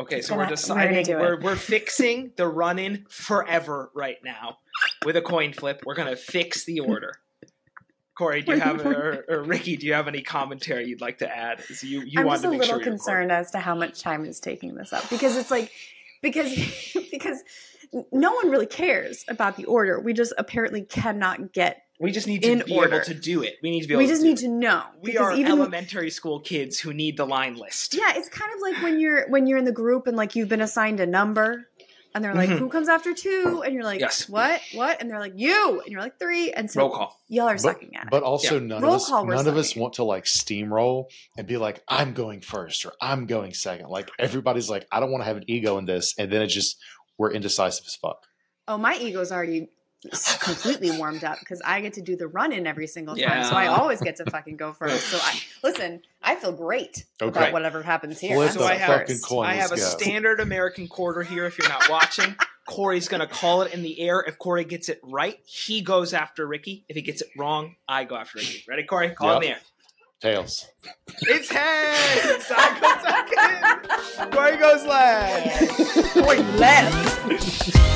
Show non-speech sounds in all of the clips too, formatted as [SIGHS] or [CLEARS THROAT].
Okay, It's so we're gonna- we're deciding gonna we're, we're fixing the run in forever right now with a coin flip. We're gonna fix the order. [LAUGHS] Corey, do you have or, or Rikki, do you have any commentary you'd like to add? As you you I'm just to a little sure concerned as to how much time is taking this up because it's like because [LAUGHS] because no one really cares about the order. We just apparently cannot get. We just need to In be order. able to do it. We need to be able We to just do need it. to know. We are even elementary school kids who need the line list. yeah, it's kind of like when you're when you're in the group and like you've been assigned a number. And they're like, Mhm. "Who comes after two? And you're like, Yes. "What? What?" And they're like, "You." And you're like, three. And so Roll call. y'all are But, sucking at it. but also Yeah. none Roll of us call, we're none of us want to like steamroll and be like, I'm going first or I'm going second. Like everybody's like, I don't want to have an ego in this, and then it just we're indecisive as fuck. Oh, my ego's already s- [LAUGHS] completely warmed up because I get to do the run in every single time. So I always get to fucking go [LAUGHS] first. So I listen, I feel great Okay. about whatever happens here. Flip I'm So I have- coin. I have a go. standard American quarter here. If you're not watching, [LAUGHS] Corey's gonna call it in the air. If Corey gets it right, he goes after Rikki. If he gets it wrong, I go after Rikki. Ready, Corey? Call it in the air. Tails. It's heads. I go second. Corey goes last. Boy, left.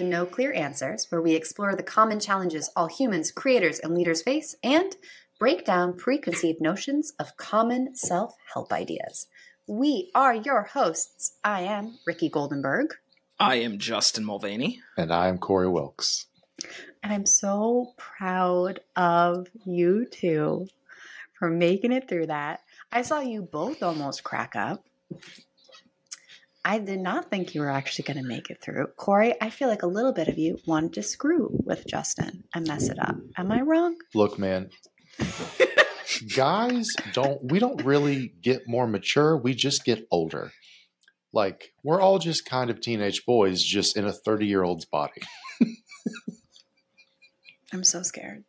To No Clear Answers, where we explore the common challenges all humans, creators, and leaders face and break down preconceived notions of common self help ideas. We are your hosts. I am Rikki Goldenberg, I am Justin Mulvaney. And I am Corey Wilks. and I'm so proud of you two for making it through that. I saw you both almost crack up. I did not think you were actually going to make it through. Corey, I feel like a little bit of you wanted to screw with Justin and mess it up. Am I wrong? Look, man. guys don't we don't really get more mature, we just get older. Like we're all just kind of teenage boys just in a 30-year-old's body. [LAUGHS] I'm so scared.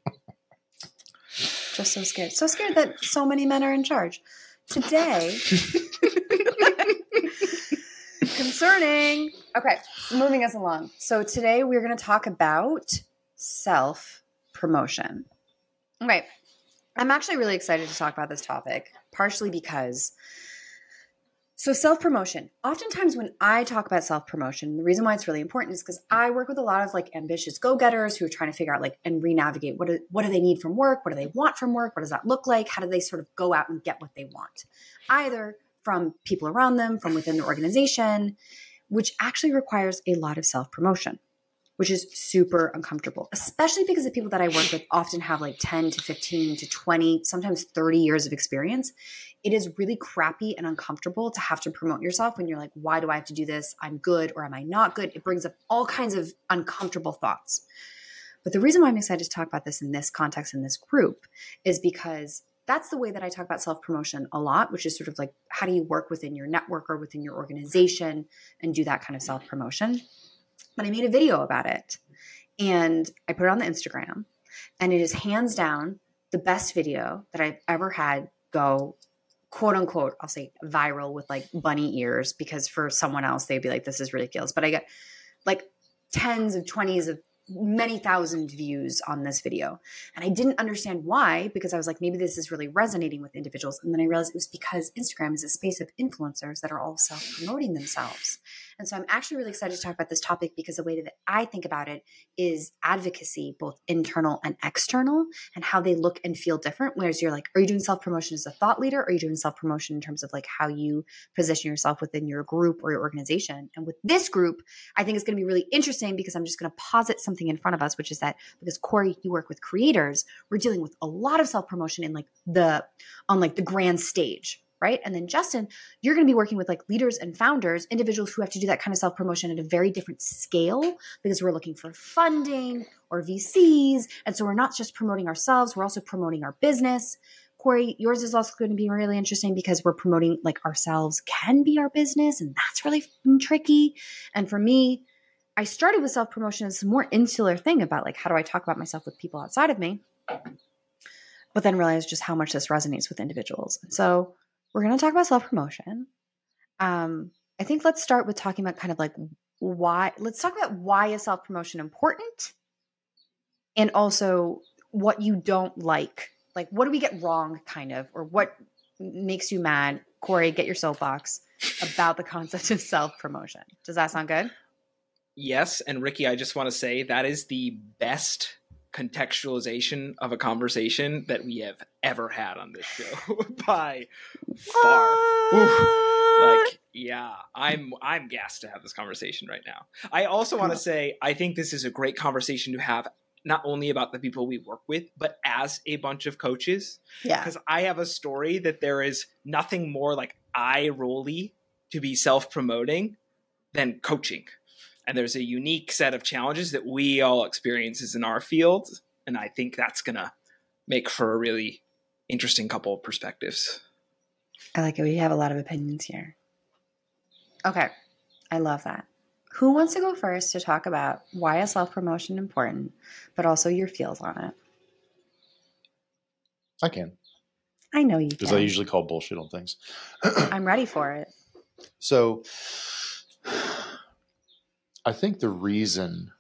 Just so scared. So scared that so many men are in charge. Today, [LAUGHS] concerning. Okay, moving us along. So today we're going to talk about self promotion. Okay, I'm actually really excited to talk about this topic, partially because. So, self promotion. Oftentimes, when I talk about self promotion, the reason why it's really important is because I work with a lot of like ambitious go getters who are trying to figure out like and re navigate what do, what do they need from work? What do they want from work? What does that look like? How do they sort of go out and get what they want? Either from people around them, from within the organization, which actually requires a lot of self promotion, which is super uncomfortable, especially because the people that I work with often have like 10 to 15 to 20, sometimes 30 years of experience. It is really crappy and uncomfortable to have to promote yourself when you're like, why do I have to do this? I'm good or am I not good? It brings up all kinds of uncomfortable thoughts. But the reason why I'm excited to talk about this in this context, in this group, is because that's the way that I talk about self promotion a lot, which is sort of like how do you work within your network or within your organization and do that kind of self promotion. But I made a video about it and I put it on the Instagram, and it is hands down the best video that I've ever had go quote unquote, I'll say viral with like bunny ears because for someone else they'd be like, this is ridiculous. But I get like tens of twenties of many thousand views on this video. And I didn't understand why because I was like, maybe this is really resonating with individuals. And then I realized it was because Instagram is a space of influencers that are all self promoting themselves. And so I'm actually really excited to talk about this topic because the way that I think about it is advocacy, both internal and external, and how they look and feel different. Whereas you're like, are you doing self promotion as a thought leader? Or are you doing self promotion in terms of like how you position yourself within your group or your organization? And with this group, I think it's going to be really interesting because I'm just going to posit something in front of us, which is that because Corey, you work with creators, we're dealing with a lot of self promotion in like the on like the grand stage. Right. And then Justin, you're going to be working with like leaders and founders, individuals who have to do that kind of self promotion at a very different scale because we're looking for funding or VCs. And so we're not just promoting ourselves, we're also promoting our business. Corey, yours is also going to be really interesting because we're promoting like ourselves can be our business, and that's really tricky. And for me, I started with self promotion as a more insular thing about like how do I talk about myself with people outside of me. but then realized just how much this resonates with individuals. And so we're going to talk about self promotion. Um, I think let's start with talking about kind of like why. Let's talk about why is self promotion important, and also what you don't like. Like, what do we get wrong, kind of, or what makes you mad? Corey, get your soapbox about the concept of self promotion. Does that sound good? Yes, and Rikki, I just want to say that is the best contextualization of a conversation that we have ever had on this show [LAUGHS] by far. like, yeah, I'm I'm gassed to have this conversation right now. I also want to say I think this is a great conversation to have not only about the people we work with, but as a bunch of coaches. Yeah. Because I have a story that there is nothing more like eye rolly to be self promoting than coaching and there's a unique set of challenges that we all experiences in our field and i think that's gonna make for a really interesting couple of perspectives I like it. We have a lot of opinions here. Okay. I love that. Who wants to go first to talk about why is self promotion important, but also your feels on it? I can I know you because. I usually call bullshit on things. I'm ready for it. So I think the reason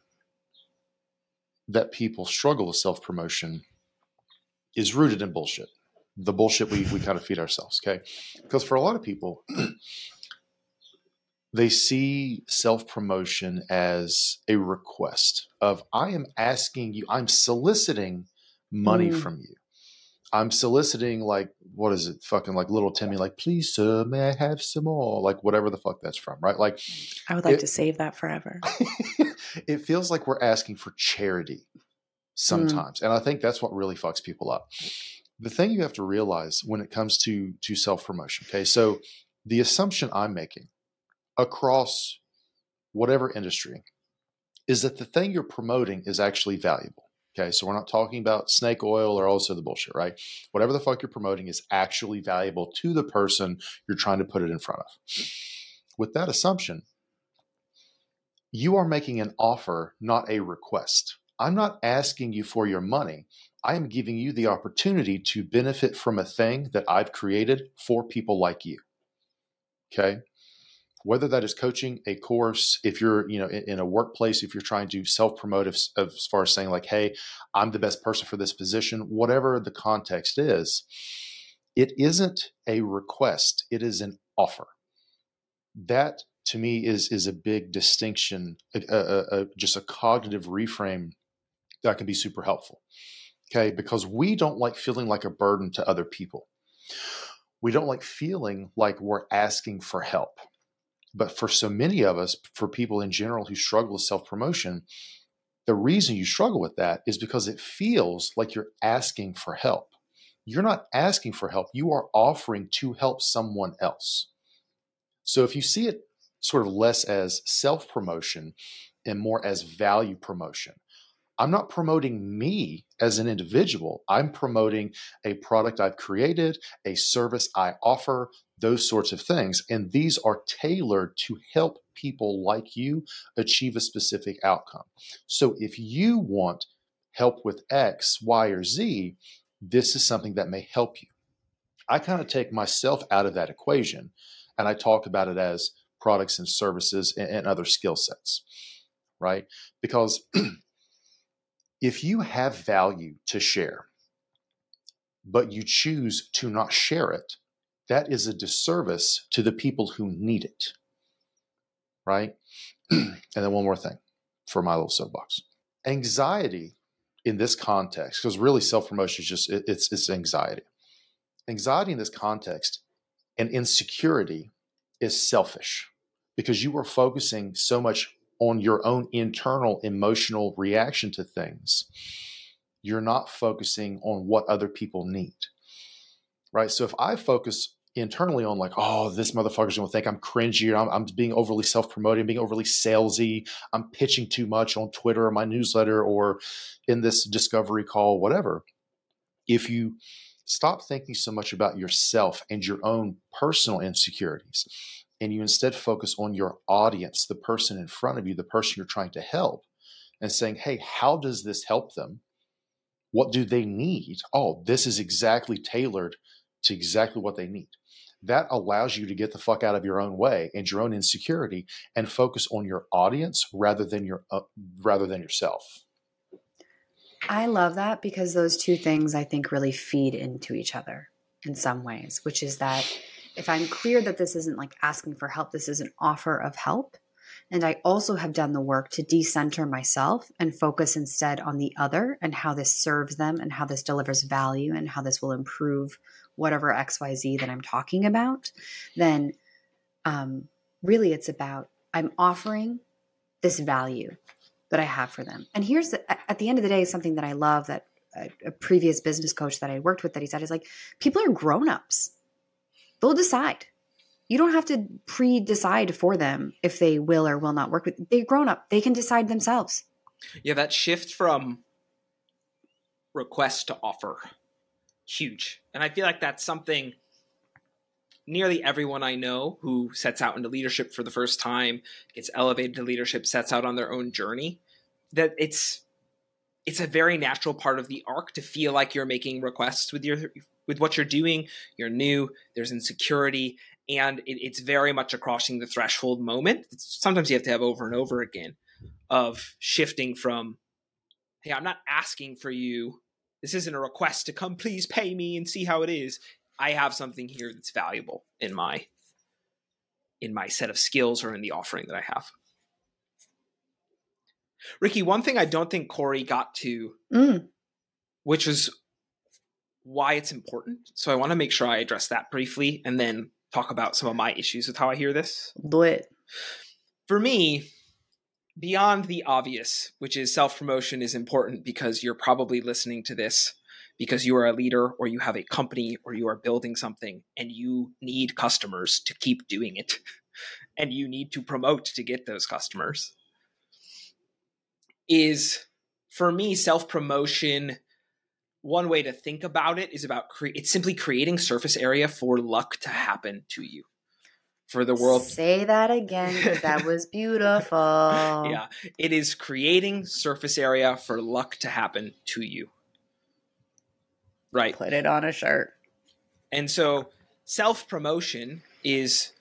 that people struggle with self promotion is rooted in bullshit. The bullshit we, we kind of feed ourselves, okay? Because for a lot of people, [CLEARS THROAT] they see self promotion as a request of, I am asking you, I'm soliciting money Mm. from you. I'm soliciting like what is it? Fucking like little Timmy, like please, sir, may I have some more? Like whatever the fuck that's from, right? Like I would like It- to save that forever. [LAUGHS] it feels like we're asking for charity mm. sometimes, and I think that's what really fucks people up. The thing you have to realize when it comes to to self promotion, okay? So the assumption I'm making across whatever industry is that the thing you're promoting is actually valuable. Okay, so we're not talking about snake oil or also the bullshit, right? Whatever the fuck you're promoting is actually valuable to the person you're trying to put it in front of. With that assumption, you are making an offer, not a request. I'm not asking you for your money. I am giving you the opportunity to benefit from a thing that I've created for people like you. Okay? Whether that is coaching a course, if you're, you know, in, in a workplace, if you're trying to self-promote as, as far as saying like, "Hey, I'm the best person for this position," whatever the context is, it isn't a request, it is an offer. That to me is is a big distinction, a, a, a, just a cognitive reframe that can be super helpful. Okay, because we don't like feeling like a burden to other people. We don't like feeling like we're asking for help. But for so many of us, for people in general who struggle with self promotion, the reason you struggle with that is because it feels like you're asking for help. You're not asking for help, you are offering to help someone else. So if you see it sort of less as self promotion and more as value promotion, I'm not promoting me as an individual. I'm promoting a product I've created, a service I offer, those sorts of things. And these are tailored to help people like you achieve a specific outcome. So if you want help with X, Y, or Z, this is something that may help you. I kind of take myself out of that equation and I talk about it as products and services and, other skill sets, right? Because [CLEARS THROAT] if you have value to share, but you choose to not share it, that is a disservice to the people who need it, right? [CLEARS THROAT] and then one more thing for my little soapbox anxiety in this context, because really self promotion is just it, it's it's anxiety. Anxiety in this context and insecurity is selfish because you are focusing so much on your own internal emotional reaction to things. You're not focusing on what other people need. Right. So if I focus internally on like, oh, this motherfucker's gonna think I'm cringy, or I'm, I'm being overly self-promoting, being overly salesy, I'm pitching too much on Twitter or my newsletter or in this discovery call, whatever. If you stop thinking so much about yourself and your own personal insecurities, and you instead focus on your audience, the person in front of you, the person you're trying to help, and saying, hey, how does this help them? What do they need? Oh, this is exactly tailored to exactly what they need. That allows you to get the fuck out of your own way and your own insecurity and focus on your audience rather than your uh, rather than yourself. I love that because those two things I think really feed into each other in some ways, which is that if I'm clear that this isn't like asking for help, this is an offer of help. And I also have done the work to decenter myself and focus instead on the other and how this serves them and how this delivers value and how this will improve whatever XYZ that I'm talking about, then um, really it's about I'm offering this value that I have for them. And here's the, at the end of the day, something that I love that a, a previous business coach that I worked with that he said is like, people are grown-ups. They'll decide. You don't have to pre-decide for them if they will or will not work with. They're grown up. They can decide themselves. Yeah, that shift from request to offer, huge. And I feel like that's something nearly everyone I know who sets out into leadership for the first time, gets elevated to leadership, sets out on their own journey, that it's it's a very natural part of the arc to feel like you're making requests with your with what you're doing. You're new. There's insecurity, and it, it's very much a crossing the threshold moment. It's, sometimes you have to have over and over again of shifting from, "Hey, I'm not asking for you. This isn't a request to come. Please pay me and see how it is." I have something here that's valuable in my in my set of skills or in the offering that I have. Rikki, one thing I don't think Corey got to, Mm. which is why it's important. So I want to make sure I address that briefly and then talk about some of my issues with how I hear this. Do it. For me, beyond the obvious, which is self promotion is important because you're probably listening to this because you are a leader or you have a company or you are building something and you need customers to keep doing it and you need to promote to get those customers is for me self promotion one way to think about it is about cre- it's simply creating surface area for luck to happen to you for the world Say that again because that [LAUGHS] was beautiful. yeah it is creating surface area for luck to happen to you right Put it on a shirt. and so self promotion is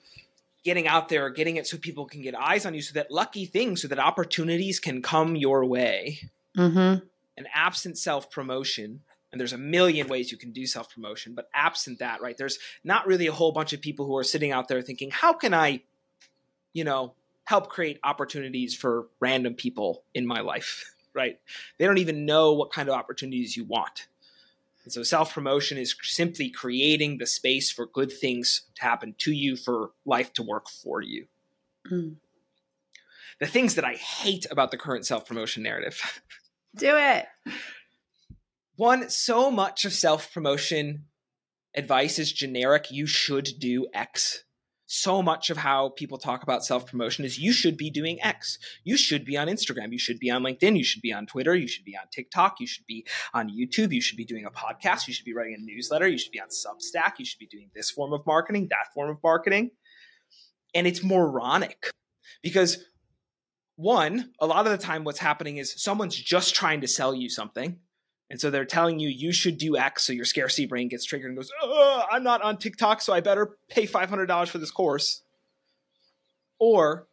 getting out there getting it so people can get eyes on you so that lucky things so that opportunities can come your way Mm-hmm. and absent self promotion, and there's a million ways you can do self promotion, but absent that, right, there's not really a whole bunch of people who are sitting out there thinking, how can I, you know, help create opportunities for random people in my life, [LAUGHS] right? They don't even know what kind of opportunities you want. And so self promotion is simply creating the space for good things to happen to you, for life to work for you. Mm. The things that I hate about the current self promotion narrative Do it. [LAUGHS] one so much of self-promotion advice is generic you should do x so much of how people talk about self-promotion is you should be doing x you should be on instagram you should be on linkedin you should be on twitter you should be on tiktok you should be on youtube you should be doing a podcast you should be writing a newsletter you should be on substack you should be doing this form of marketing that form of marketing and it's moronic because one a lot of the time what's happening is someone's just trying to sell you something and so they're telling you you should do X, so your scarcity brain gets triggered and goes, I'm not on TikTok, so I better pay $500 for this course. Or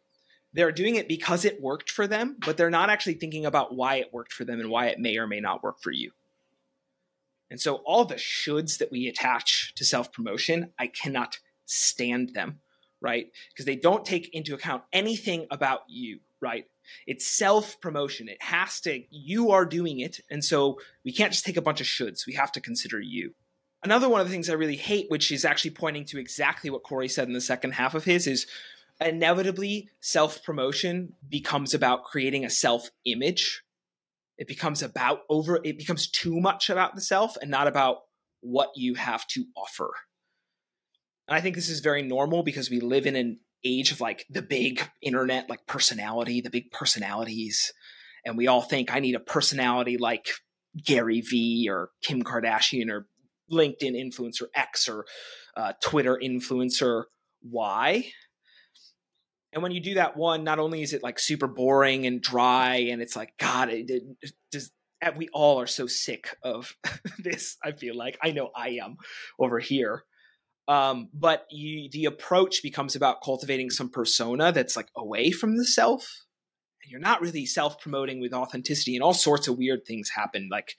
they're doing it because it worked for them, but they're not actually thinking about why it worked for them and why it may or may not work for you. And so all the shoulds that we attach to self promotion, I cannot stand them, right? Because they don't take into account anything about you, right? It's self promotion. It has to, you are doing it. And so we can't just take a bunch of shoulds. We have to consider you. Another one of the things I really hate, which is actually pointing to exactly what Corey said in the second half of his, is inevitably self promotion becomes about creating a self image. It becomes about over, it becomes too much about the self and not about what you have to offer. And I think this is very normal because we live in an age of like the big internet like personality, the big personalities. And we all think I need a personality like Gary Vee or Kim Kardashian or LinkedIn influencer X or uh, Twitter influencer Y. And when you do that one, not only is it like super boring and dry, and it's like, God, it, it, does and we all are so sick of [LAUGHS] this. I feel like I know I am over here. Um, but you, the approach becomes about cultivating some persona that's like away from the self. And you're not really self promoting with authenticity, and all sorts of weird things happen. Like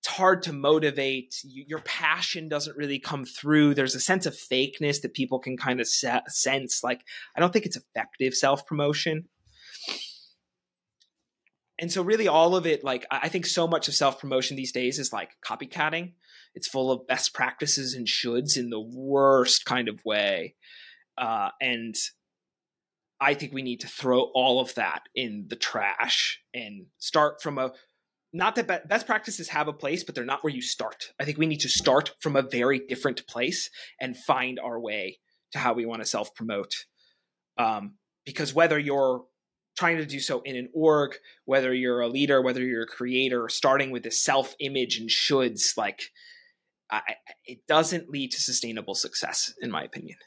it's hard to motivate. You, your passion doesn't really come through. There's a sense of fakeness that people can kind of se- sense. Like I don't think it's effective self promotion and so really all of it like i think so much of self promotion these days is like copycatting it's full of best practices and shoulds in the worst kind of way. Uh, and i think we need to throw all of that in the trash and start from a not that best practices have a place but they're not where you start. I think we need to start from a very different place and find our way to how we want to self promote um, because whether you're trying to do so in an org, whether you're a leader, whether you're a creator, starting with this self image and shoulds, like I, it doesn't lead to sustainable success, in my opinion.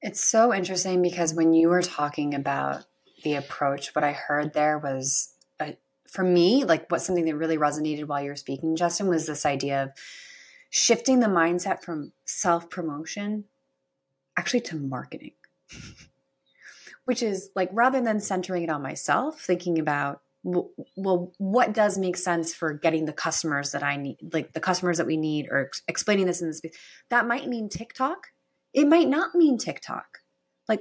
It's so interesting because when you were talking about the approach, what I heard there was, a, for me, like what something that really resonated while you were speaking, Justin, was this idea of shifting the mindset from self promotion actually to marketing. [LAUGHS] which is like rather than centering it on myself, thinking about well, what does make sense for getting the customers that I need, like the customers that we need, or ex- explaining this in this. That might mean TikTok. It might not mean TikTok. Like,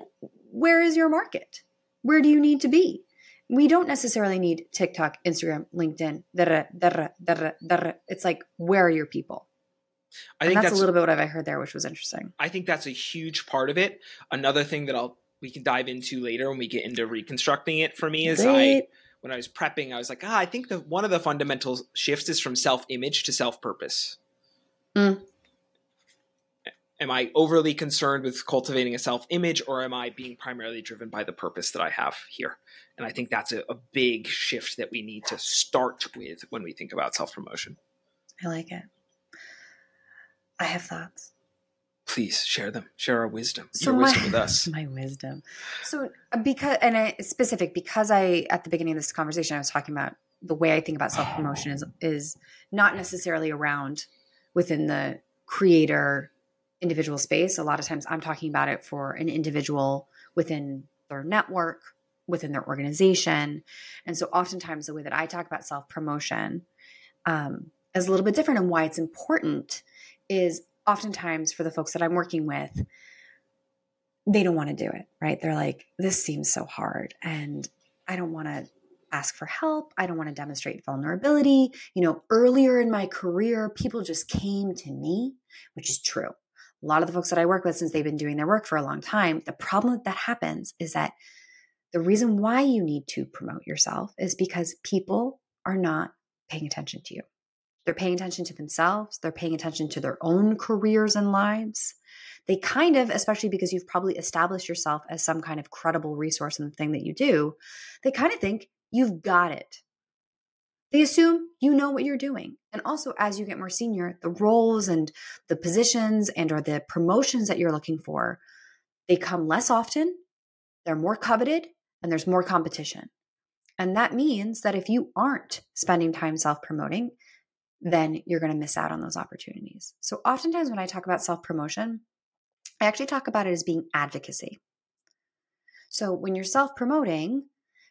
where is your market? Where do you need to be? We don't necessarily need TikTok, Instagram, LinkedIn. Da, da, da, it's like, where are your people? I think that's, that's, a little bit what I've heard there, which was interesting. I think that's a huge part of it. Another thing that I'll we can dive into later when we get into reconstructing it for me is I when I was prepping, I was like, ah, I think that one of the fundamental shifts is from self image to self purpose. Mm. Am I overly concerned with cultivating a self image, or am I being primarily driven by the purpose that I have here? And I think that's a, a big shift that we need to start with when we think about self promotion. I like it. I have thoughts please share them. Share our wisdom. So your my, wisdom with us. [LAUGHS] My wisdom. So uh, because and I, specific because i at the beginning of this conversation i was talking about the way i think about self-promotion is is not necessarily around within the creator individual space. A lot of times i'm talking about it for an individual within their network within their organization. And so oftentimes the way that i talk about self-promotion um, is a little bit different and why it's important is oftentimes for the folks that I'm working with, they don't want to do it, right? They're like, this seems so hard and I don't want to ask for help. I don't want to demonstrate vulnerability. You know, earlier in my career, people just came to me, which is true. A lot of the folks that I work with, since they've been doing their work for a long time, the problem that happens is that the reason why you need to promote yourself is because people are not paying attention to you. They're paying attention to themselves, they're paying attention to their own careers and lives. They kind of, especially because you've probably established yourself as some kind of credible resource in the thing that you do, they kind of think you've got it. They assume you know what you're doing. And also as you get more senior, the roles and the positions and or the promotions that you're looking for, they come less often, they're more coveted, and there's more competition. And that means that if you aren't spending time self promoting, then you're going to miss out on those opportunities. So, oftentimes, when I talk about self promotion, I actually talk about it as being advocacy. So, when you're self promoting,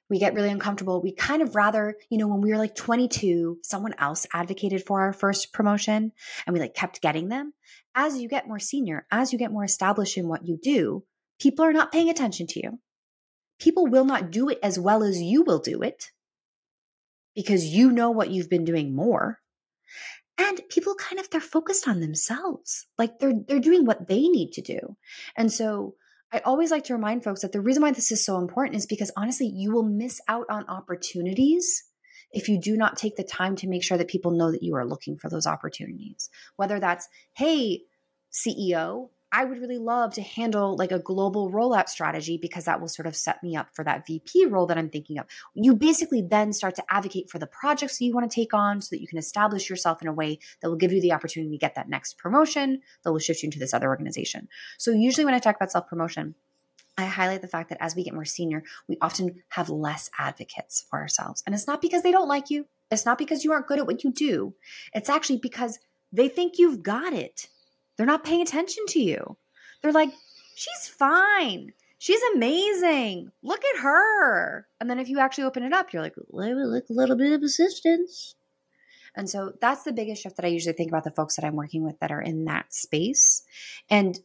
we get really uncomfortable. We kind of rather, you know, when we were like 22, someone else advocated for our first promotion and we like kept getting them. As you get more senior, as you get more established in what you do, people are not paying attention to you. People will not do it as well as you will do it because you know what you've been doing more and people kind of they're focused on themselves. Like they're they're doing what they need to do. And so i always like to remind folks that the reason why this is so important is because honestly you will miss out on opportunities if you do not take the time to make sure that people know that you are looking for those opportunities. Whether that's hey ceo I would really love to handle like a global rollout strategy because that will sort of set me up for that VP role that I'm thinking of. You basically then start to advocate for the projects that you want to take on so that you can establish yourself in a way that will give you the opportunity to get that next promotion that will shift you into this other organization. So, usually when I talk about self promotion, I highlight the fact that as we get more senior, we often have less advocates for ourselves. And it's not because they don't like you, it's not because you aren't good at what you do. It's actually because they think you've got it. They're not paying attention to you. They're like, she's fine. She's amazing. Look at her. And then if you actually open it up, you're like, look a little bit of assistance. And so that's the biggest shift that I usually think about the folks that I'm working with that are in that space. And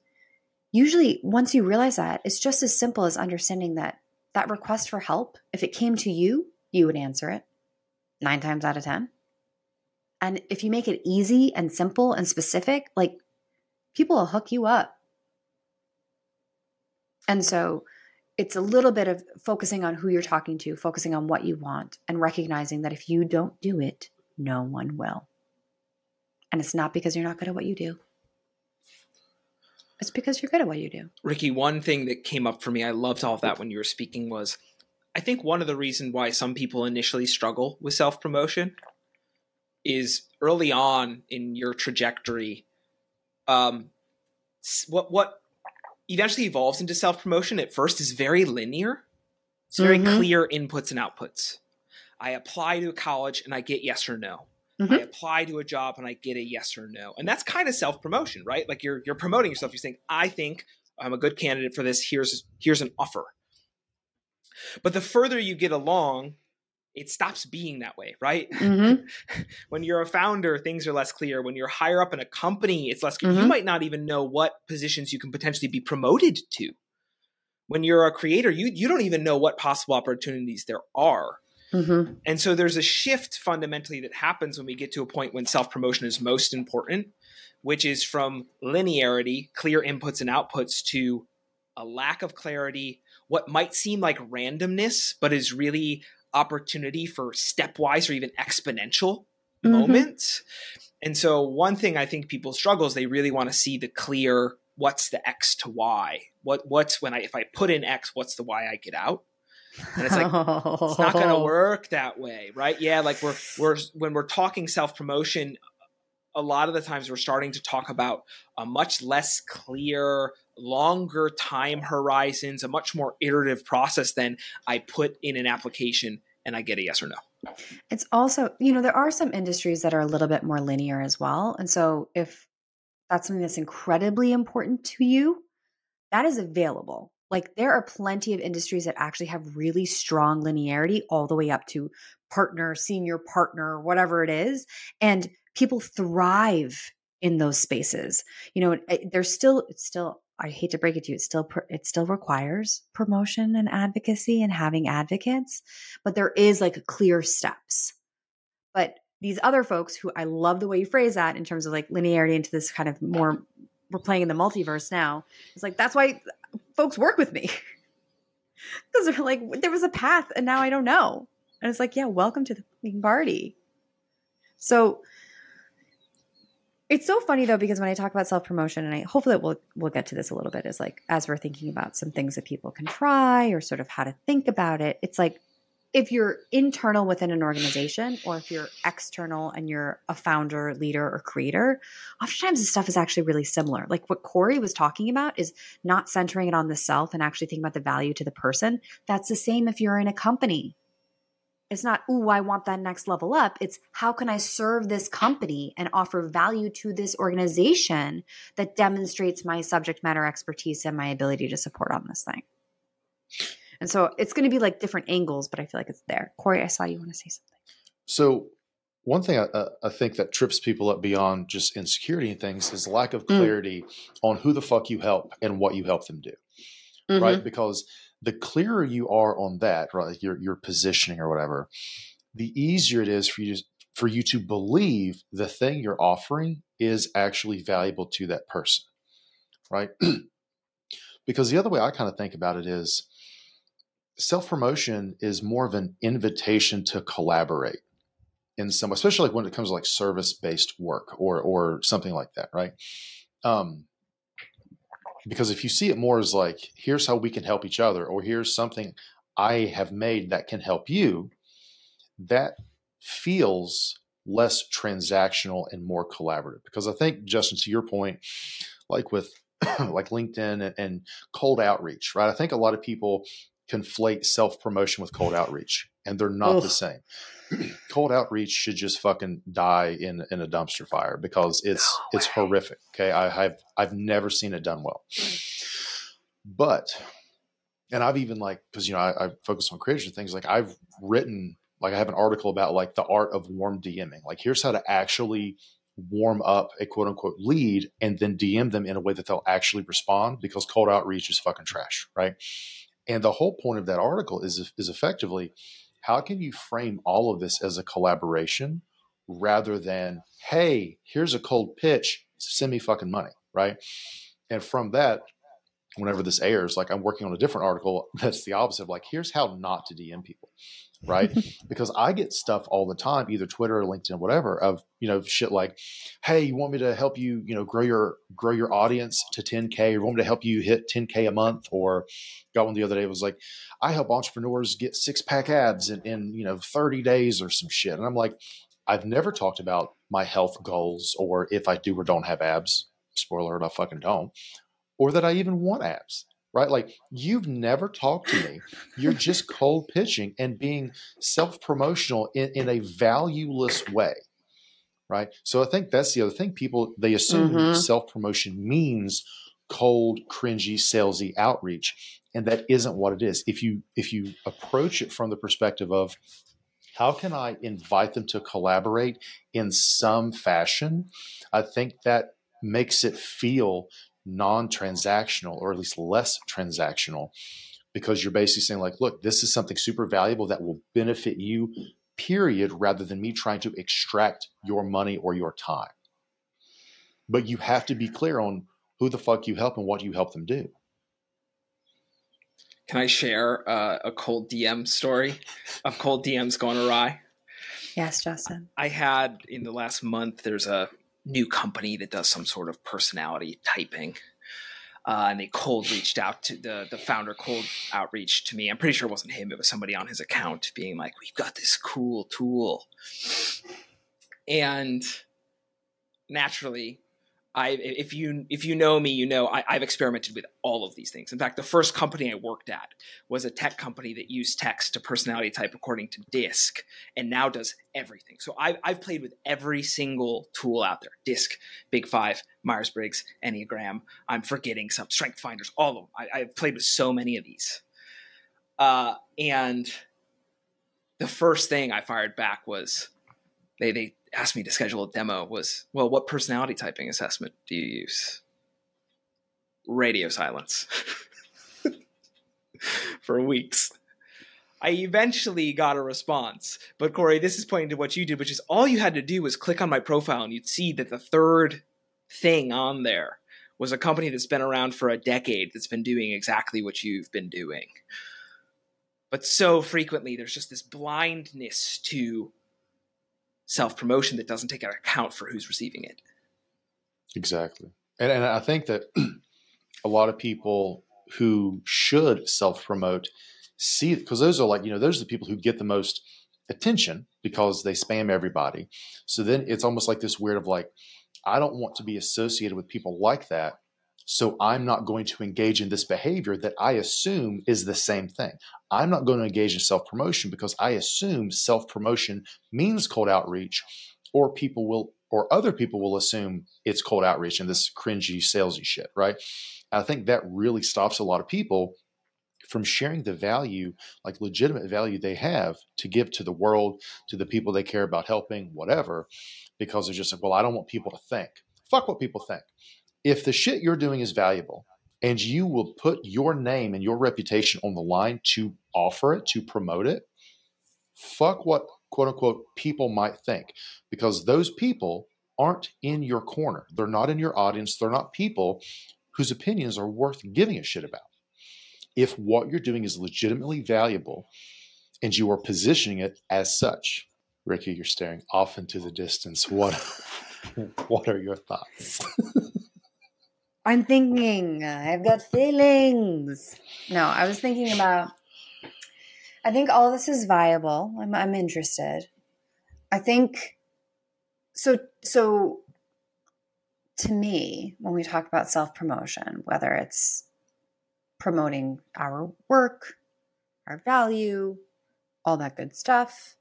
usually once you realize that, it's just as simple as understanding that that request for help, if it came to you, you would answer it nine times out of 10. And if you make it easy and simple and specific, like people will hook you up. And so it's a little bit of focusing on who you're talking to, focusing on what you want, and recognizing that if you don't do it, no one will. And it's not because you're not good at what you do. It's because you're good at what you do. Rikki, one thing that came up for me, I loved all of that when you were speaking, was I think one of the reasons why some people initially struggle with self promotion is early on in your trajectory. Um, what what eventually evolves into self promotion at first is very linear. It's very mm-hmm. clear inputs and outputs. I apply to a college and I get yes or no. Mm-hmm. I apply to a job and I get a yes or no. And that's kind of self promotion, right? Like you're you're promoting yourself. You're saying, I think I'm a good candidate for this. Here's here's an offer. But the further you get along, it stops being that way, right? Mm-hmm. [LAUGHS] when you're a founder, things are less clear. When you're higher up in a company, it's less clear. Mm-hmm. You might not even know what positions you can potentially be promoted to. When you're a creator, you you don't even know what possible opportunities there are. Mm-hmm. And so there's a shift fundamentally that happens when we get to a point when self promotion is most important, which is from linearity, clear inputs and outputs, to a lack of clarity, what might seem like randomness, but is really opportunity for stepwise or even exponential mm-hmm. moments. And so, one thing I think people struggle is they really want to see the clear what's the X to Y. What what's when I if I put in X, what's the Y I get out? And it's like it's not going [LAUGHS] to work that way, right? Yeah, like we're we're when we're talking self promotion, a lot of the times we're starting to talk about a much less clear, longer time horizons, a much more iterative process than I put in an application and I get a yes or no. It's also, you know, there are some industries that are a little bit more linear as well. And so if that's something that's incredibly important to you, that is available. Like there are plenty of industries that actually have really strong linearity all the way up to partner, senior partner, whatever it is. And people thrive in those spaces. You know, there's still, it's still, I hate to break it to you, it still, it still requires promotion and advocacy and having advocates, but there is like clear steps. But these other folks who I love the way you phrase that in terms of like linearity into this kind of more we're playing in the multiverse now. It's like that's why folks work with me. [LAUGHS] Because they're like, there was a path and now I don't know. And it's like, yeah, welcome to the party. So it's so funny though, because when I talk about self-promotion, and I hopefully we'll we'll get to this a little bit, is like as we're thinking about some things that people can try or sort of how to think about it, it's like if you're internal within an organization or if you're external and you're a founder, leader, or creator, oftentimes the stuff is actually really similar. Like what Corey was talking about is not centering it on the self and actually thinking about the value to the person. That's the same if you're in a company. It's not, ooh, I want that next level up. It's how can I serve this company and offer value to this organization that demonstrates my subject matter expertise and my ability to support on this thing. And so it's going to be like different angles, but I feel like it's there. Corey, I saw you want to say something. So one thing I, I, think that trips people up beyond just insecurity and things is lack of mm. clarity mm. on who the fuck you help and what you help them do, mm-hmm. right? Because the clearer you are on that, right, your your positioning or whatever, the easier it is for you to, for you to believe the thing you're offering is actually valuable to that person, right? [CLEARS THROAT] because the other way I kind of think about it is self promotion is more of an invitation to collaborate in some, especially like when it comes to like service based work or or something like that, right? Um, because if you see it more as like here's how we can help each other, or here's something I have made that can help you, that feels less transactional and more collaborative. Because I think Justin, to your point, like with [CLEARS THROAT] like LinkedIn and, and cold outreach, right? I think a lot of people conflate self promotion with cold outreach, and they're not the same. [CLEARS THROAT] cold outreach should just fucking die in in a dumpster fire because it's no it's horrific. Okay, I, I've I've never seen it done well, mm. but and I've even like because you know I, I focus on creation things like I've written like I have an article about like the art of warm DMing. Like here's how to actually warm up a quote unquote lead and then DM them in a way that they'll actually respond because cold outreach is fucking trash, right? And the whole point of that article is is effectively how can you frame all of this as a collaboration rather than hey, here's a cold pitch, send me fucking money, right? And from that, whenever this airs, like I'm working on a different article [LAUGHS] that's the opposite of like, here's how not to DM people right? [LAUGHS] because I get stuff all the time, either Twitter or LinkedIn, whatever, of you know shit like, "Hey, you want me to help you, you know, grow your grow your audience to 10k, or want me to help you hit 10k a month?" Or got one the other day was like, "I help entrepreneurs get six pack abs in, in you know 30 days or some shit," and I'm like, I've never talked about my health goals or if I do or don't have abs. Spoiler alert, I fucking don't. Or that I even want abs right? Like you've never talked to me. You're just [LAUGHS] cold pitching and being self promotional in, in a valueless way, right? So I think that's the other thing. People they assume mm-hmm. self promotion means cold, cringy, salesy outreach, and that isn't what it is. If you if you approach it from the perspective of how can I invite them to collaborate in some fashion, I think that makes it feel non transactional or at least less transactional because you're basically saying, like, look, this is something super valuable that will benefit you, period, rather than me trying to extract your money or your time. But you have to be clear on who the fuck you help and what you help them do. Can I share uh, a cold DM story of cold DMs going awry? Yes, Justin. I had in the last month, there's a new company that does some sort of personality typing. Uh, and they cold reached out to the the founder cold outreach to me. I'm pretty sure it wasn't him; it was somebody on his account being like, "We've got this cool tool," and naturally, I if you if you know me, you know I, have experimented with all of these things. In fact, the first company I worked at was a tech company that used text to personality type according to DISC, and now does everything. So I've I've played with every single tool out there: DISC, Big Five, Myers Briggs, Enneagram. I'm forgetting some Strength Finders, all of them. I, I've played with so many of these, uh, and the first thing I fired back was they they asked me to schedule a demo was, well, what personality typing assessment do you use? Radio silence [LAUGHS] for weeks. I eventually got a response. But Corey, this is pointing to what you did, which is all you had to do was click on my profile and you'd see that the third thing on there was a company that's been around for a decade that's been doing exactly what you've been doing. But so frequently there's just this blindness to self promotion that doesn't take account for who's receiving it. Exactly. And, and I think that [CLEARS THROAT] a lot of people who should self promote see because those are like, you know, those are the people who get the most attention because they spam everybody. So then it's almost like this weird of like, I don't want to be associated with people like that. So I'm not going to engage in this behavior that I assume is the same thing. I'm not going to engage in self promotion because I assume self promotion means cold outreach, or people will, or other people will assume it's cold outreach and this cringy, salesy shit, right? I think that really stops a lot of people from sharing the value, like legitimate value they have to give to the world, to the people they care about helping, whatever, because they're just like, well, I don't want people to think. Fuck what people think if the shit you're doing is valuable and you will put your name and your reputation on the line to offer it, to promote it, fuck what quote unquote people might think because those people aren't in your corner. They're not in your audience. They're not people whose opinions are worth giving a shit about. If what you're doing is legitimately valuable and you are positioning it as such, Rikki, you're staring off into the distance. What [LAUGHS] what are your thoughts? [LAUGHS] I'm thinking, I've got feelings. No, I was thinking about, I think all this is viable. I'm, I'm interested. I think, so, so to me, when we talk about self promotion, whether it's promoting our work, our value, all that good stuff,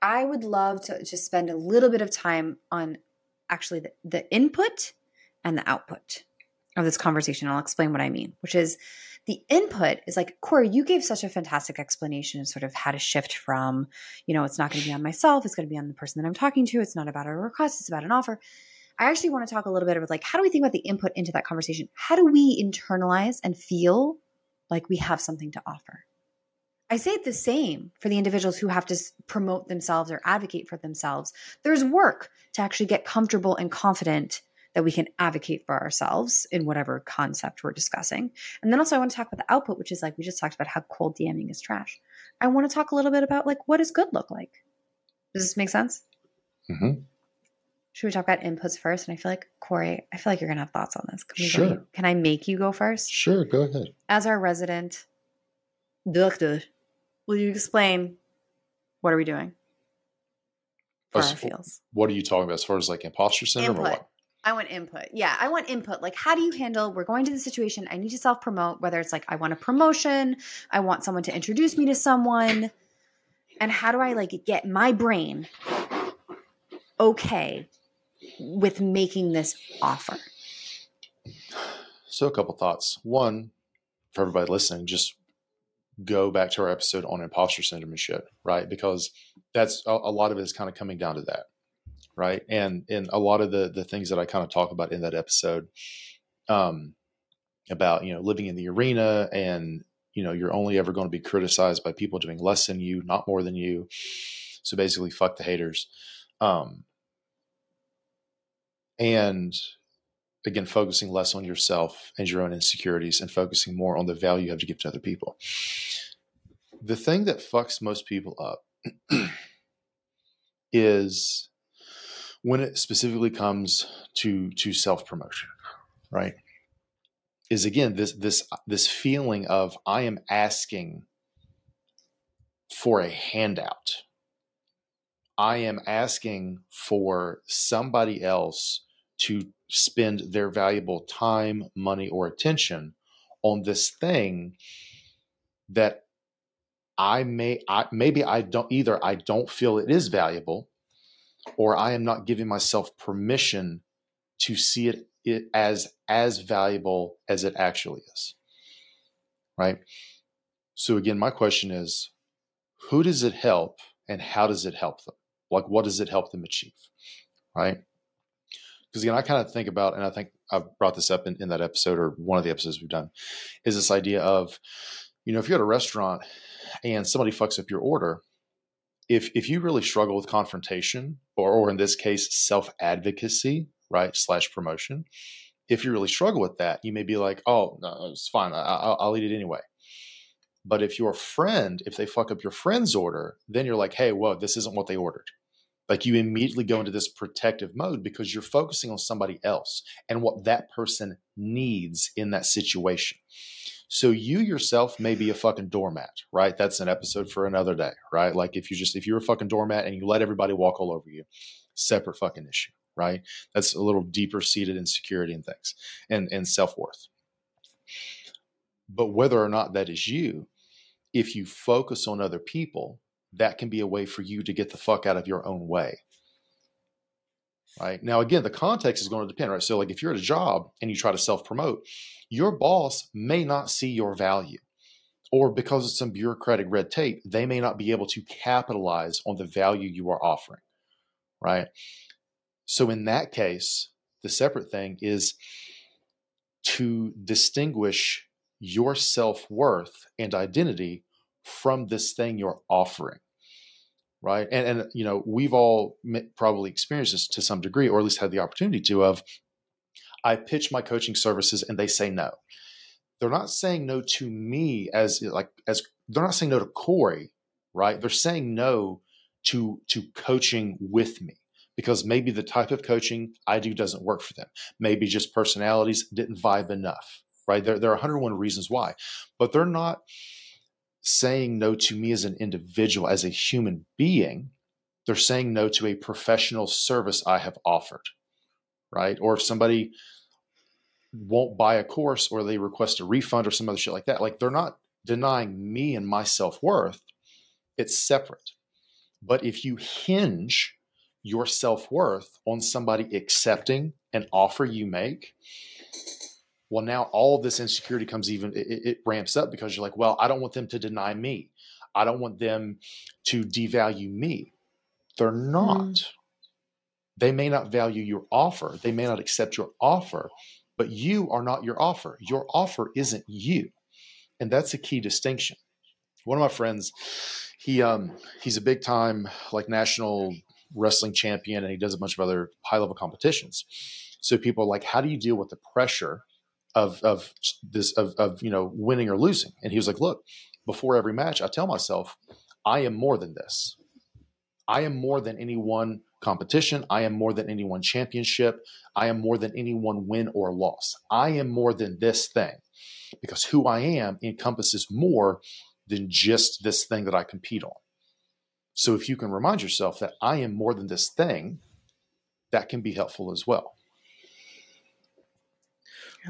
I would love to just spend a little bit of time on actually the, the input and the output of this conversation. I'll explain what I mean, which is the input is like, Corey, you gave such a fantastic explanation of sort of how to shift from, you know, it's not going to be on myself, it's going to be on the person that I'm talking to, it's not about a request, it's about an offer. I actually want to talk a little bit about like, how do we think about the input into that conversation? How do we internalize and feel like we have something to offer? I say it the same for the individuals who have to promote themselves or advocate for themselves. There's work to actually get comfortable and confident that we can advocate for ourselves in whatever concept we're discussing. And then also, I want to talk about the output, which is like we just talked about how cold DMing is trash. I want to talk a little bit about like what does good look like. Does this make sense? Mm-hmm. Should we talk about inputs first? And I feel like Corey, I feel like you're gonna have thoughts on this. Can Sure. Go, can I make you go first? Sure, go ahead. As our resident doctor, will you explain what are we doing for As- our feels? What are you talking about as far as like imposter syndrome or what? I want input. Yeah, I want input. Like, how do you handle? We're going to the situation. I need to self promote, whether it's like I want a promotion, I want someone to introduce me to someone. And how do I like get my brain okay with making this offer? So a couple thoughts. One, for everybody listening, just go back to our episode on imposter syndrome and shit, right? Because that's a, a lot of it is kind of coming down to that, right? And and a lot of the the things that I kind of talk about in that episode, um, about you know living in the arena and you know you're only ever going to be criticized by people doing less than you, not more than you. So basically, fuck the haters. Um, and again focusing less on yourself and your own insecurities and focusing more on the value you have to give to other people the thing that fucks most people up [CLEARS THROAT] is when it specifically comes to to self promotion right is again this this this feeling of i am asking for a handout i am asking for somebody else to spend their valuable time, money, or attention on this thing that I may, I, maybe I don't either. I don't feel it is valuable, or I am not giving myself permission to see it, it as as valuable as it actually is. Right. So again, my question is, who does it help, and how does it help them? Like, what does it help them achieve? Right because again, I kind of think about, and I think I've brought this up in, in that episode or one of the episodes we've done, is this idea of, you know, if you're at a restaurant and somebody fucks up your order, if if you really struggle with confrontation, or or in this case, self advocacy, right, slash promotion, if you really struggle with that, you may be like, oh, no, it's fine, I, I'll, I'll eat it anyway. But if your friend, if they fuck up your friend's order, then you're like, hey, whoa, this isn't what they ordered like you immediately go into this protective mode because you're focusing on somebody else and what that person needs in that situation. So you yourself may be a fucking doormat, right? That's an episode for another day, right? Like if you just if you're a fucking doormat and you let everybody walk all over you, separate fucking issue, right? That's a little deeper seated insecurity and things and and self-worth. But whether or not that is you, if you focus on other people, that can be a way for you to get the fuck out of your own way. Right. Now, again, the context is going to depend, right? So, like if you're at a job and you try to self promote, your boss may not see your value. Or because of some bureaucratic red tape, they may not be able to capitalize on the value you are offering. Right. So, in that case, the separate thing is to distinguish your self worth and identity from this thing you're offering right? And and you know we've all probably experienced this to some degree or at least had the opportunity to of i pitch my coaching services and they say no. They're not saying no to me as like as they're not saying no to corey right? They're saying no to to coaching with me because maybe the type of coaching i do doesn't work for them. Maybe just personalities didn't vibe enough right? There, there are 101 reasons why but they're not saying no to me as an individual, as a human being. They're saying no to a professional service I have offered. right? Or if somebody won't buy a course or they request a refund or some other shit like that, like they're not denying me and my self worth. It's separate. But if you hinge your self worth on somebody accepting an offer you make, well, now all this insecurity comes even, it, it, ramps up because you're like, well, I don't want them to deny me. I don't want them to devalue me. They're not. Mm. They may not value your offer, they may not accept your offer, but you are not your offer. Your offer isn't you. And that's a key distinction. One of my friends, he um he's a big time like national wrestling champion and he does a bunch of other high level competitions. So people are like, how do you deal with the pressure of of this of of you know winning or losing? And he was like, look, before every match, I tell myself, I am more than this. I am more than any one competition. I am more than any one championship. I am more than any one win or loss. I am more than this thing because who I am encompasses more than just this thing that I compete on. So if you can remind yourself that I am more than this thing, that can be helpful as well.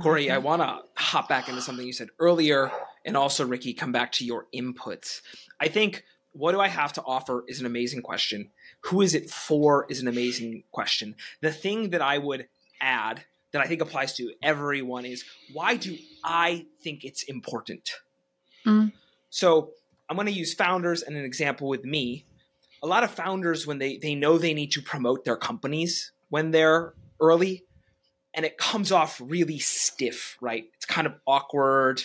Corey, I want to hop back into something you said earlier, and also, Rikki, come back to your inputs. I think what do I have to offer is an amazing question. Who is it for is an amazing question. The thing that I would add that I think applies to everyone is why do I think it's important? Mm. So I'm going to use founders and an example with me. A lot of founders, when they, they know they need to promote their companies when they're early, and it comes off really stiff, right? It's kind of awkward.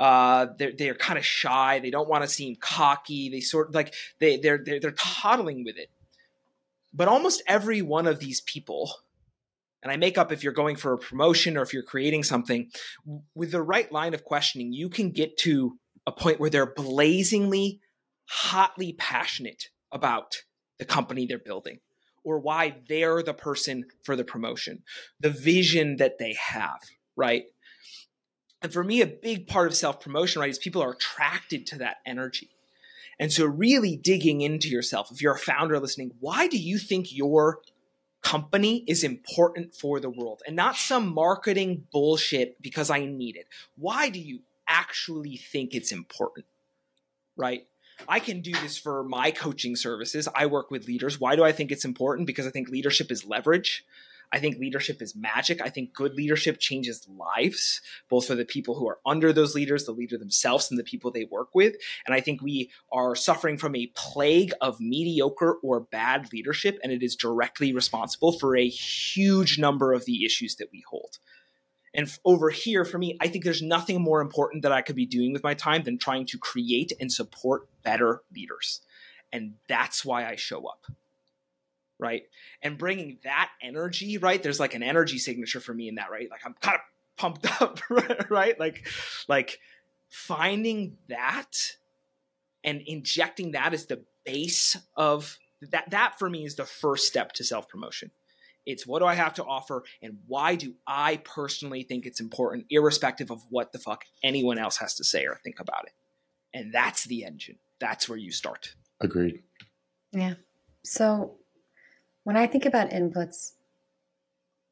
Uh, they're they're kind of shy. They don't want to seem cocky. They sort of like they they're, they're they're toddling with it. But almost every one of these people and I make up if you're going for a promotion or if you're creating something, with the right line of questioning, you can get to a point where they're blazingly, hotly passionate about the company they're building or why they're the person for the promotion, the vision that they have, right? And for me, a big part of self promotion, right, is people are attracted to that energy. And so, really digging into yourself, if you're a founder listening, why do you think your company is important for the world and not some marketing bullshit because I need it. Why do you actually think it's important? Right? I can do this for my coaching services. I work with leaders. Why do I think it's important? Because I think leadership is leverage. I think leadership is magic. I think good leadership changes lives, both for the people who are under those leaders, the leader themselves, and the people they work with. And I think we are suffering from a plague of mediocre or bad leadership, and it is directly responsible for a huge number of the issues that we hold. And over here, for me, I think there's nothing more important that I could be doing with my time than trying to create and support better leaders. And that's why I show up right? And bringing that energy, right? There's like an energy signature for me in that, right? Like I'm kind of pumped [LAUGHS] up, right? Like, like finding that and injecting that as the base of that. That for me is the first step to self promotion. It's what do I have to offer and why do I personally think it's important, irrespective of what the fuck anyone else has to say or think about it. And that's the engine. That's where you start. Agreed. Yeah. So when I think about inputs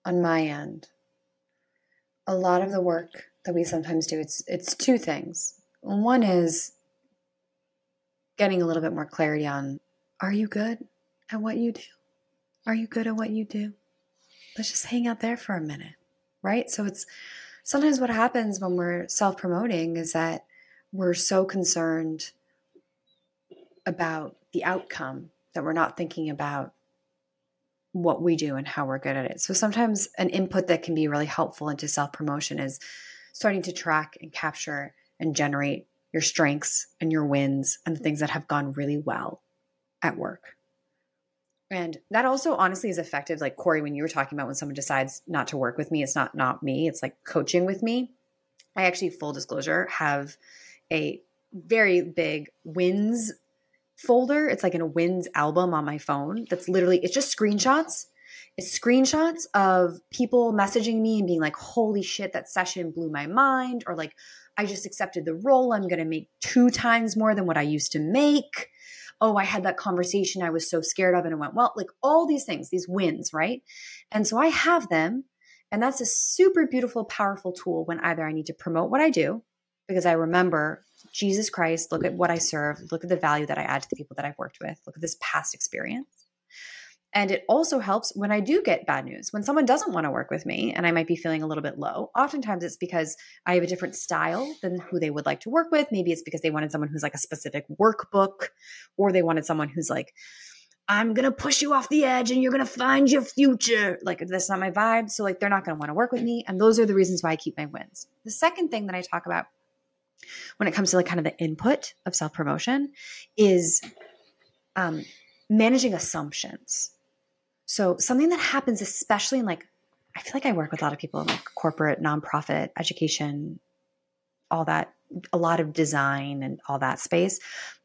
on my end, a lot of the work that we sometimes do, it's it's two things. One is getting a little bit more clarity on are you good at what you do? Are you good at what you do? Let's just hang out there for a minute, right? So it's sometimes what happens when we're self promoting is that we're so concerned about the outcome that we're not thinking about what we do and how we're good at it. So sometimes an input that can be really helpful into self promotion is starting to track and capture and generate your strengths and your wins and the things that have gone really well at work. And that also honestly is effective. Like Corey, when you were talking about when someone decides not to work with me, it's not not me, it's like coaching with me. I actually, full disclosure, have a very big wins folder. It's like in a wins album on my phone. That's literally it's just screenshots. It's screenshots of people messaging me and being like, "Holy shit, that session blew my mind," or like, "I just accepted the role. I'm going to make two times more than what I used to make." Oh, I had that conversation I was so scared of and it went well. Like all these things, these wins, right? And so I have them. And that's a super beautiful, powerful tool when either I need to promote what I do because I remember Jesus Christ, look at what I serve, look at the value that I add to the people that I've worked with, look at this past experience. And it also helps when I do get bad news. When someone doesn't want to work with me and I might be feeling a little bit low, oftentimes it's because I have a different style than who they would like to work with. Maybe it's because they wanted someone who's like a specific workbook, or they wanted someone who's like, I'm going to push you off the edge and you're going to find your future. Like, that's not my vibe. So, like, they're not going to want to work with me. And those are the reasons why I keep my wins. The second thing that I talk about when it comes to like kind of the input of self promotion is um, managing assumptions. So something that happens, especially in like, I feel like I work with a lot of people in like corporate, nonprofit, education, all that, a lot of design and all that space,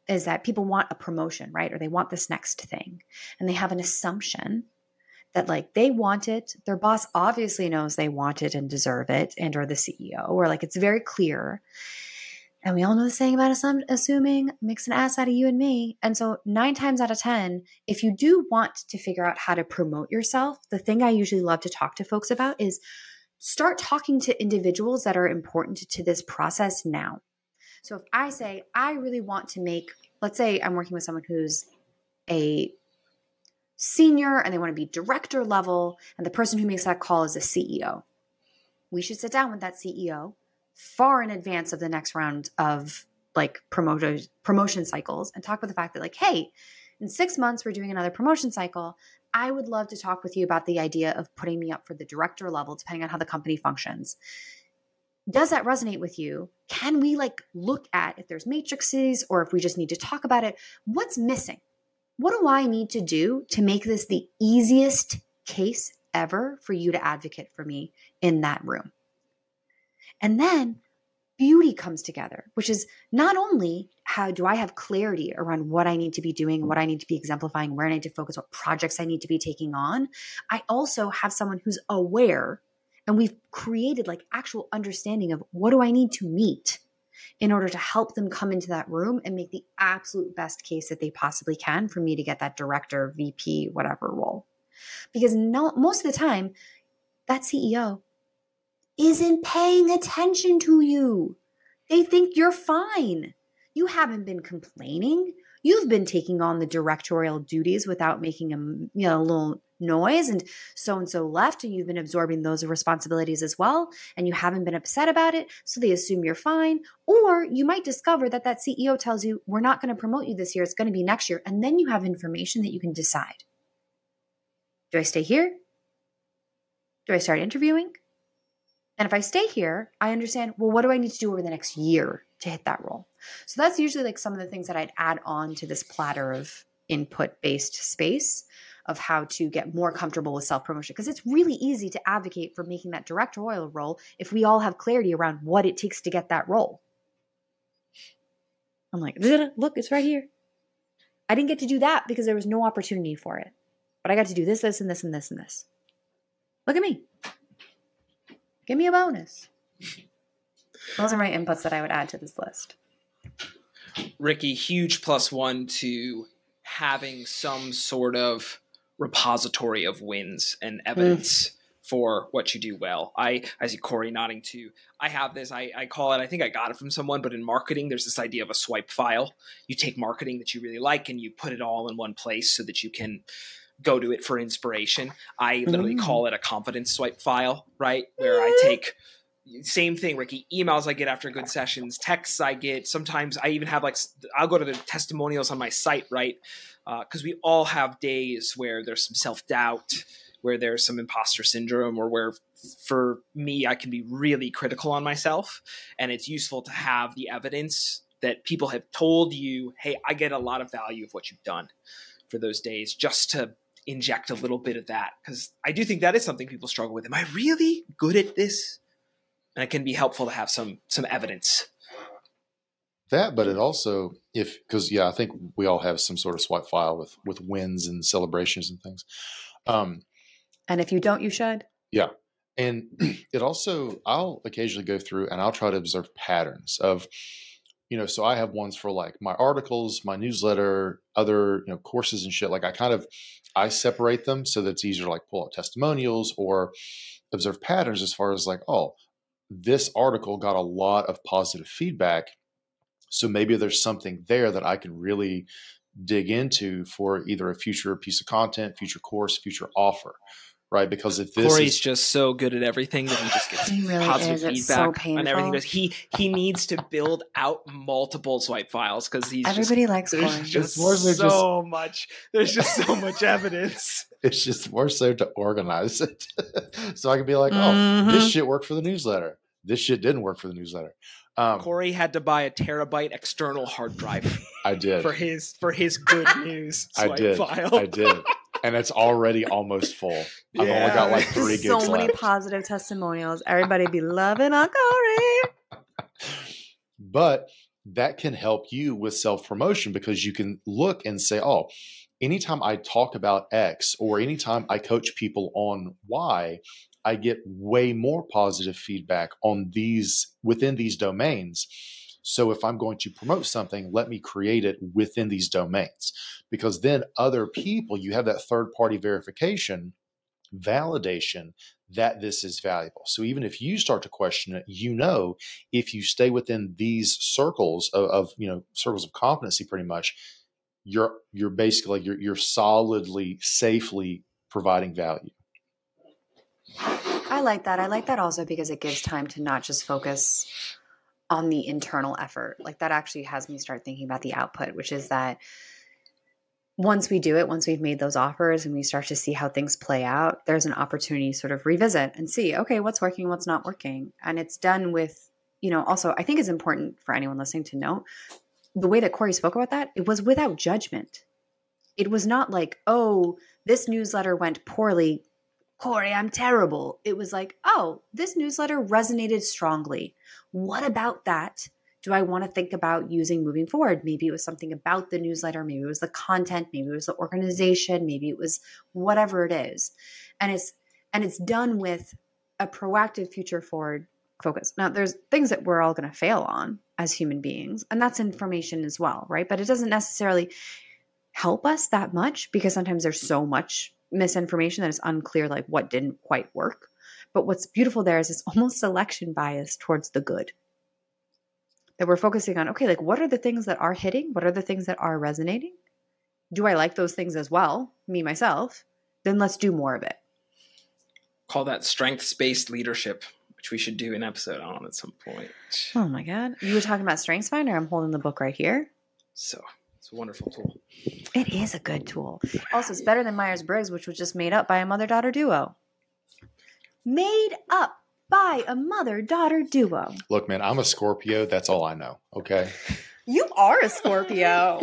is that people want a promotion, right? Or they want this next thing. And they have an assumption that like they want it their boss obviously knows they want it and deserve it and or the ceo or like it's very clear and we all know the saying about assuming makes an ass out of you and me. And so, nine times out of 10, if you do want to figure out how to promote yourself, the thing I usually love to talk to folks about is start talking to individuals that are important to this process now. So, if I say, I really want to make, let's say I'm working with someone who's a senior and they want to be director level, and the person who makes that call is a CEO. We should sit down with that CEO far in advance of the next round of like promotion promotion cycles and talk about the fact that like hey in six months we're doing another promotion cycle. I would love to talk with you about the idea of putting me up for the director level depending on how the company functions. Does that resonate with you? Can we like look at if there's matrices or if we just need to talk about it? What's missing? What do i need to do to make this the easiest case ever for you to advocate for me in that room and then beauty comes together, which is not only how do I have clarity around what I need to be doing, what I need to be exemplifying, where I need to focus, what projects I need to be taking on. I also have someone who's aware and we've created like actual understanding of what do I need to meet in order to help them come into that room and make the absolute best case that they possibly can for me to get that director, VP, whatever role. Because no, most of the time, that CEO isn't paying attention to you. They think you're fine. You haven't been complaining. You've been taking on the directorial duties without making a you know little noise and so and so left and you've been absorbing those responsibilities as well and you haven't been upset about it so they assume you're fine or you might discover that that CEO tells you we're not going to promote you this year it's going to be next year and then you have information that you can decide do I stay here do I start interviewing and if I stay here, I understand, well, what do I need to do over the next year to hit that role? So that's usually like some of the things that I'd add on to this platter of input based space of how to get more comfortable with self promotion. Because it's really easy to advocate for making that directorial role if we all have clarity around what it takes to get that role. I'm like, look, it's right here. I didn't get to do that because there was no opportunity for it. But I got to do this, this, and this, and this, and this. Look at me. Give me a bonus. Those are my inputs that I would add to this list. Rikki, huge plus one to having some sort of repository of wins and evidence mm. for what you do well. I, I see Corey nodding too. I have this, I, I call it, I think I got it from someone, but in marketing, there's this idea of a swipe file. You take marketing that you really like and you put it all in one place so that you can go to it for inspiration. I literally mm. call it a confidence swipe file, right? Where I take same thing, Rikki. Emails I get after good sessions, texts I get. Sometimes I even have like I'll go to the testimonials on my site, right? Because uh, we all have days where there's some self doubt, where there's some imposter syndrome, or where for me I can be really critical on myself, and it's useful to have the evidence that people have told you, "Hey, I get a lot of value of what you've done." For those days, just to inject a little bit of that because I do think that is something people struggle with. Am I really good at this? And it can be helpful to have some some evidence. That, but it also if because yeah, I think we all have some sort of swipe file with with wins and celebrations and things. Um, and if you don't, you should. Yeah, and [CLEARS THROAT] it also I'll occasionally go through and I'll try to observe patterns of you know, so I have ones for like my articles, my newsletter, other, you know, courses and shit. Like I kind of I separate them so that it's easier to like pull up testimonials or observe patterns as far as like, oh, this article got a lot of positive feedback. So maybe there's something there that I can really dig into for either a future piece of content, future course, future offer right? Because if this Corey's is just so good at everything that he just gets [SIGHS] He really positive is. It's so feedback on everything. painful. He he needs to build out multiple swipe files because he's just, Everybody likes there's Corey. just more so so much. There's just so much [LAUGHS] evidence. it's just more so to organize it, [LAUGHS] so I can be like, oh, Mhm. this shit worked for the newsletter. This shit didn't work for the newsletter. Um, Corey had to buy a terabyte external hard drive [LAUGHS] I did. for his for his good news I swipe did. file. I did, and it's already almost full. I've only got like three gigs so many left. positive testimonials. Everybody be loving on Corey. but that can help you with self promotion because you can look and say, oh, anytime I talk about X or anytime I coach people on Y, I get way more positive feedback on these within these domains. So if I'm going to promote something, let me create it within these domains because then other people, you have that third party verification, validation that this is valuable. So even if you start to question it, you know if you stay within these circles of, of you know circles of competency pretty much you're you're basically you're you're solidly safely providing value I like that. I like that also because it gives time to not just focus on the internal effort. Like that actually has me start thinking about the output, which is that once we do it, once we've made those offers and we start to see how things play out, there's an opportunity to sort of revisit and see, okay, what's working, what's not working. And it's done with, you know, also, I think it's important for anyone listening to note the way that Corey spoke about that, it was without judgment. It was not like, oh, this newsletter went poorly. Corey, I'm terrible. It was like, oh, this newsletter resonated strongly. What about that do I want to think about using moving forward? Maybe it was something about the newsletter, maybe it was the content, maybe it was the organization, maybe it was whatever it is. And it's and it's done with a proactive future forward focus. Now there's things that we're all going to fail on as human beings, and that's information as well, right? But it doesn't necessarily help us that much because sometimes there's so much misinformation that it's unclear like what didn't quite work. But what's beautiful there is it's [LAUGHS] almost selection bias towards the good. That we're focusing on, okay, like what are the things that are hitting? What are the things that are resonating? Do I like those things as well, me myself? Then let's do more of it. Call that strengths based leadership, which we should do an episode on at some point. Oh my God. You were talking about StrengthsFinder. I'm holding the book right here. So it's a wonderful tool. It is a good tool. Also, it's better than Myers Briggs, which was just made up by a mother daughter duo. Made up by a mother daughter duo. look man i'm a scorpio that's all i know okay [LAUGHS] You are a Scorpio.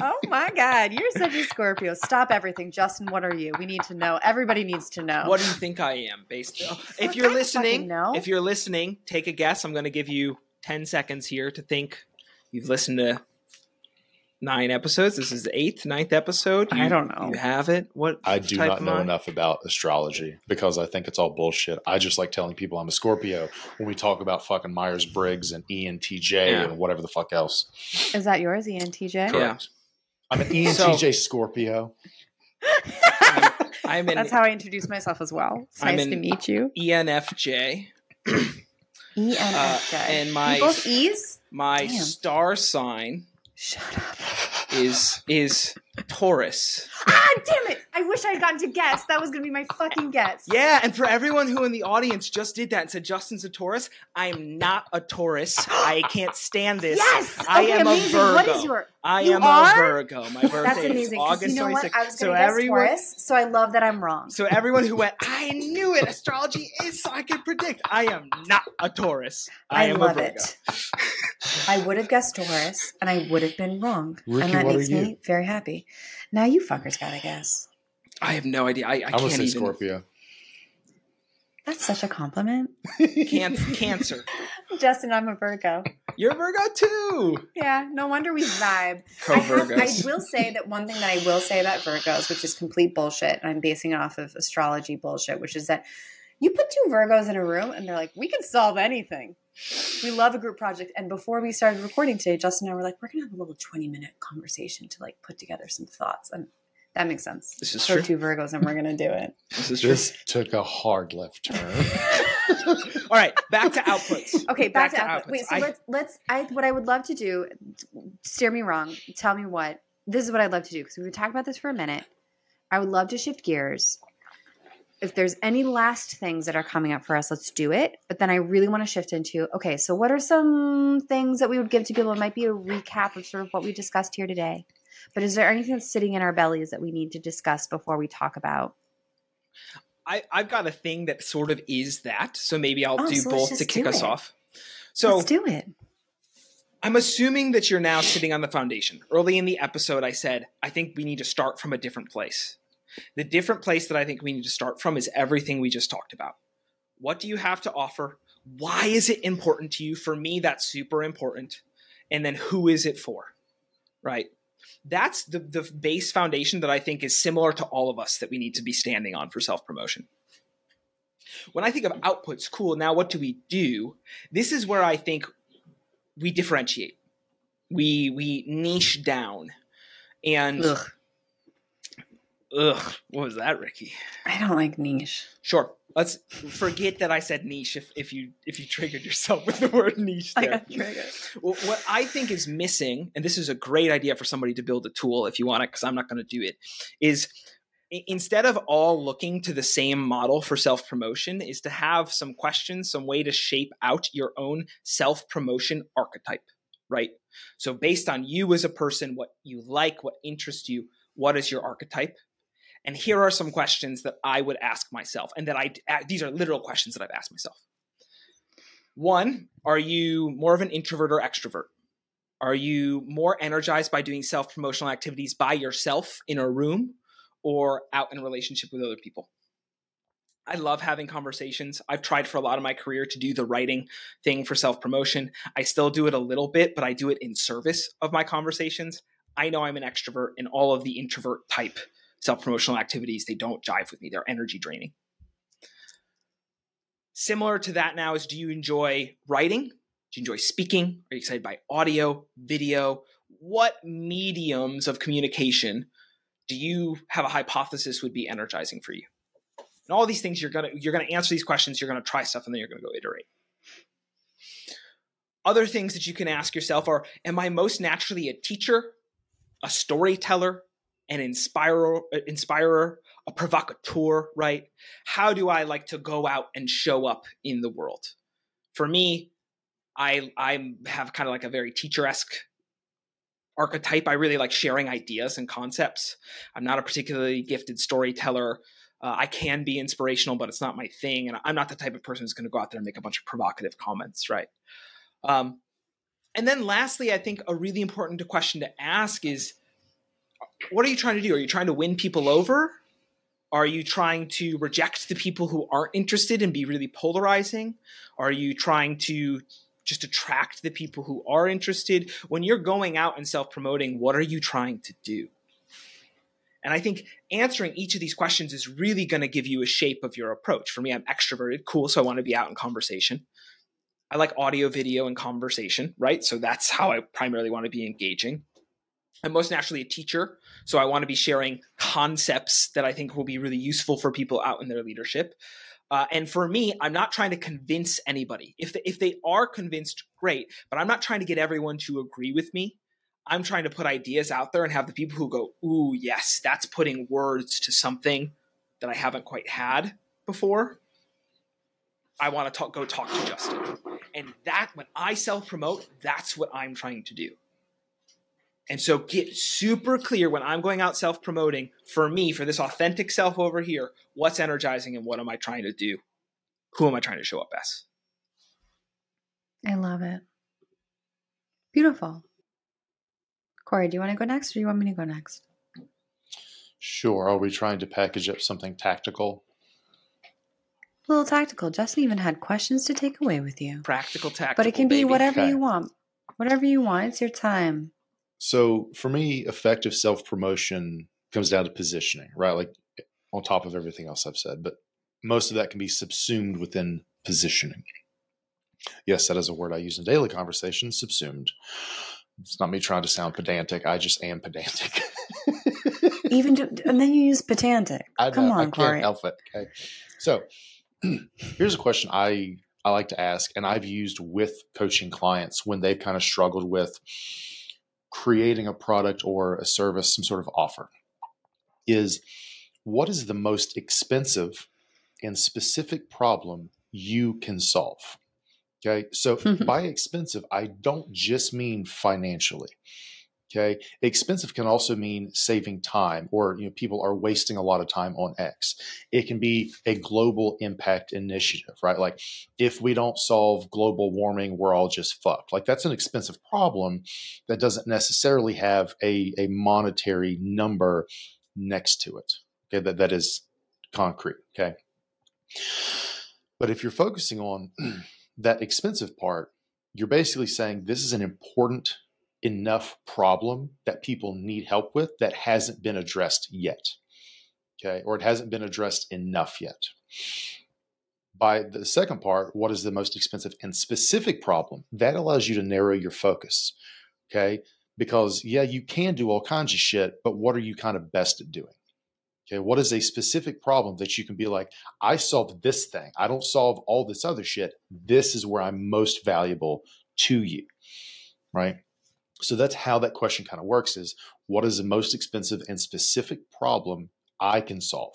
oh my God. You're such a Scorpio. Stop everything. Justin, what are you? We need to know. Everybody needs to know. What do you think I am? Based [LAUGHS] if Fuck, you're listening, if you're listening, take a guess. I'm going to give you 10 seconds here to think. You've listened to nine episodes. This is the eighth, ninth episode. I don't know. You have it. What i do type not know I? enough about astrology because i think it's all bullshit i just like telling people i'm a scorpio when we talk about fucking myers-briggs and E entj Yeah. and whatever the fuck else Is that yours, ENTJ? Yeah. Correct. i'm an [LAUGHS] So- entj scorpio I'm an That's how I introduce myself as well. It's I'm nice to meet you. E ENFJ. ENFJ. Uh, and my- You both E's? My Damn. star sign Shut up. Is is Taurus. Ah, damn it! I wish I had gotten to guess. That was going to be my fucking guess. Yeah, and for everyone who in the audience just did that and said Justin's a Taurus, I am not a Taurus. I [GASPS] can't stand this. Yes. I okay, am amazing. a Virgo. What is your? I You am are? a Virgo. My birthday That's is August you know what? 26th. I was so everyone, Taurus, so I love that I'm wrong. so everyone who went, I knew it. Astrology is so I could predict. I am not a Taurus. I, I, am love a Virgo. it. [LAUGHS] I would have guessed Taurus, and I would have been wrong, Rikki, and that makes me very happy. Now you fuckers got to guess. I have no idea. I, I i'm gonna can't say even. scorpio That's such a compliment, [LAUGHS] Can- cancer. [LAUGHS] Justin. I'm a Virgo. You're a Virgo too. Yeah, no wonder we vibe. Co I, have- I will say that one thing that I will say about Virgos, which is complete bullshit, and I'm basing it off of astrology bullshit, which is that you put two Virgos in a room and they're like, we can solve anything. We love a group project. And before we started recording today, Justin and I were like, we're gonna have a little 20 minute conversation to like put together some thoughts. And that makes sense. This is We're true. two Virgos and we're gonna do it. [LAUGHS] This is true. Took a hard left turn. [LAUGHS] All right, back to outputs. [LAUGHS] Okay, back, to, to output. outputs. Wait, so I- let's let's I what I would love to do, steer me wrong, tell me what. This is what I'd love to do because we've been talking about this for a minute. I would love to shift gears. If there's any last things that are coming up for us, let's do it. But then I really want to shift into okay, so what are some things that we would give to people? It might be a recap of sort of what we discussed here today. But is there anything that's sitting in our bellies that we need to discuss before we talk about? I, I've got a thing that sort of is that, so maybe I'll Oh, do so both to kick us off. So let's do it. I'm assuming that you're now sitting on the foundation. Early in the episode, I said, I think we need to start from a different place. The different place that I think we need to start from is everything we just talked about. What do you have to offer? Why is it important to you? For me, that's super important. And then who is it for? Right? That's the, the base foundation that I think is similar to all of us that we need to be standing on for self promotion. When I think of outputs, cool, now what do we do? This is where I think we differentiate. We we niche down. And Ugh, ugh, what was that, Rikki? I don't like niche. Sure. Let's forget that I said niche if, if you if you triggered yourself with the word niche I there. got triggered. Well, what I think is missing, and this is a great idea for somebody to build a tool if you want it, because I'm not going to do it, is instead of all looking to the same model for self promotion, is to have some questions, some way to shape out your own self promotion archetype, right? So, based on you as a person, what you like, what interests you, what is your archetype? And here are some questions that I would ask myself, and that I these are literal questions that I've asked myself. One, are you more of an introvert or extrovert? Are you more energized by doing self promotional activities by yourself in a room or out in a relationship with other people? I love having conversations. I've tried for a lot of my career to do the writing thing for self promotion. I still do it a little bit, but I do it in service of my conversations. I know I'm an extrovert, and all of the introvert type self promotional activities, they don't jive with me. They're energy draining. Similar to that now is do you enjoy writing? Do you enjoy speaking? Are you excited by audio, video? What mediums of communication do you have a hypothesis would be energizing for you? And all these things you're gonna you're gonna answer these questions, you're gonna try stuff, and then you're gonna go iterate. Other things that you can ask yourself are Am I most naturally a teacher, a storyteller, an inspirer, inspirer, a provocateur, right? How do I like to go out and show up in the world? For me, I I have kind of like a very teacher-esque archetype. I really like sharing ideas and concepts. I'm not a particularly gifted storyteller. Uh, I can be inspirational, but it's not my thing. And I'm not the type of person who's going to go out there and make a bunch of provocative comments, right? Um, and then lastly, I think a really important question to ask is what are you trying to do? Are you trying to win people over? Are you trying to reject the people who aren't interested and be really polarizing? Are you trying to just attract the people who are interested? When you're going out and self promoting, what are you trying to do? And I think answering each of these questions is really going to give you a shape of your approach. For me, I'm extroverted, cool, so I want to be out in conversation. I like audio, video, and conversation, right? So that's how I primarily want to be engaging. I'm most naturally a teacher, so I want to be sharing concepts that I think will be really useful for people out in their leadership. Uh, and for me, I'm not trying to convince anybody. If they, if they are convinced, great. But I'm not trying to get everyone to agree with me. I'm trying to put ideas out there and have the people who go, "Ooh, yes, that's putting words to something that I haven't quite had before." I want to talk, go talk to Justin, and that when I self promote, that's what I'm trying to do. And so get super clear when I'm going out self promoting for me, for this authentic self over here, what's energizing and what am I trying to do? Who am I trying to show up as? I love it. Beautiful. Corey, do you want to go next or do you want me to go next? Sure. Are we trying to package up something tactical? A little tactical. Justin even had questions to take away with you. Practical tactical. But it can be baby. whatever Okay. you want. Whatever you want. It's your time. So for me, effective self promotion comes down to positioning, right? Like on top of everything else I've said, but most of that can be subsumed within positioning. Yes, that is a word I use in daily conversation, subsumed. It's not me trying to sound pedantic. I just am pedantic. [LAUGHS] Even and then you use pedantic. I Come know, on, I Corey. Okay. So [CLEARS THROAT] here's a question I I like to ask, and I've used with coaching clients when they've kind of struggled with creating a product or a service, some sort of offer. Is what is the most expensive and specific problem you can solve? Okay. So [LAUGHS] by expensive, I don't just mean financially. Okay. Expensive can also mean saving time or you know people are wasting a lot of time on X. It can be a global impact initiative, right? Like if we don't solve global warming, we're all just fucked. Like that's an expensive problem that doesn't necessarily have a, a monetary number next to it. Okay, that, that is concrete. Okay. But if you're focusing on [CLEARS THROAT] that expensive part, you're basically saying this is an important enough problem that people need help with that hasn't been addressed yet. Okay. Or it hasn't been addressed enough yet. By the second part, what is the most expensive and specific problem? That allows you to narrow your focus. Okay. Because, yeah, you can do all kinds of shit, but what are you kind of best at doing? Okay. What is a specific problem that you can be like, I solve this thing. I don't solve all this other shit. This is where I'm most valuable to you. Right. So that's how that question kind of works is what is the most expensive and specific problem I can solve?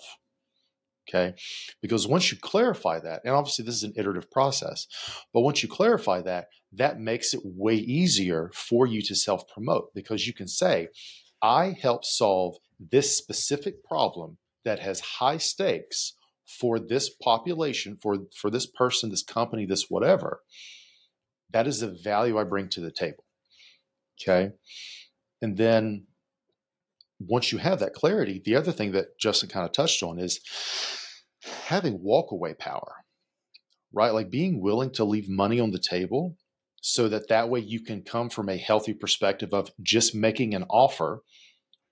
Okay. Because once you clarify that, and obviously this is an iterative process, but once you clarify that, that makes it way easier for you to self promote because you can say, I help solve this specific problem that has high stakes for this population, for, for this person, this company, this whatever. That is the value I bring to the table. Okay. And then once you have that clarity, the other thing that Justin kind of touched on is having walkaway power, right? Like being willing to leave money on the table so that that way you can come from a healthy perspective of just making an offer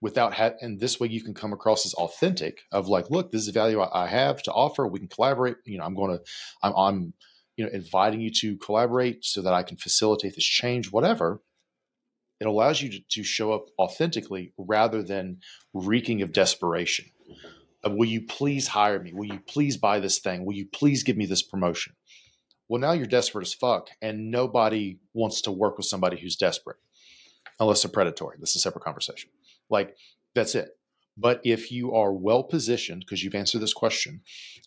without and this way you can come across as authentic of like, look, this is value I, I have to offer. We can collaborate. You know, I'm going to, I'm, I'm, you know, inviting you to collaborate so that I can facilitate this change, whatever it allows you to, to, show up authentically rather than reeking of desperation. Of will you please hire me? Will you please buy this thing? Will you please give me this promotion? Well now you're desperate as fuck and nobody wants to work with somebody who's desperate unless they're predatory. This is a separate conversation. Like that's it. But if you are well positioned because you've answered this question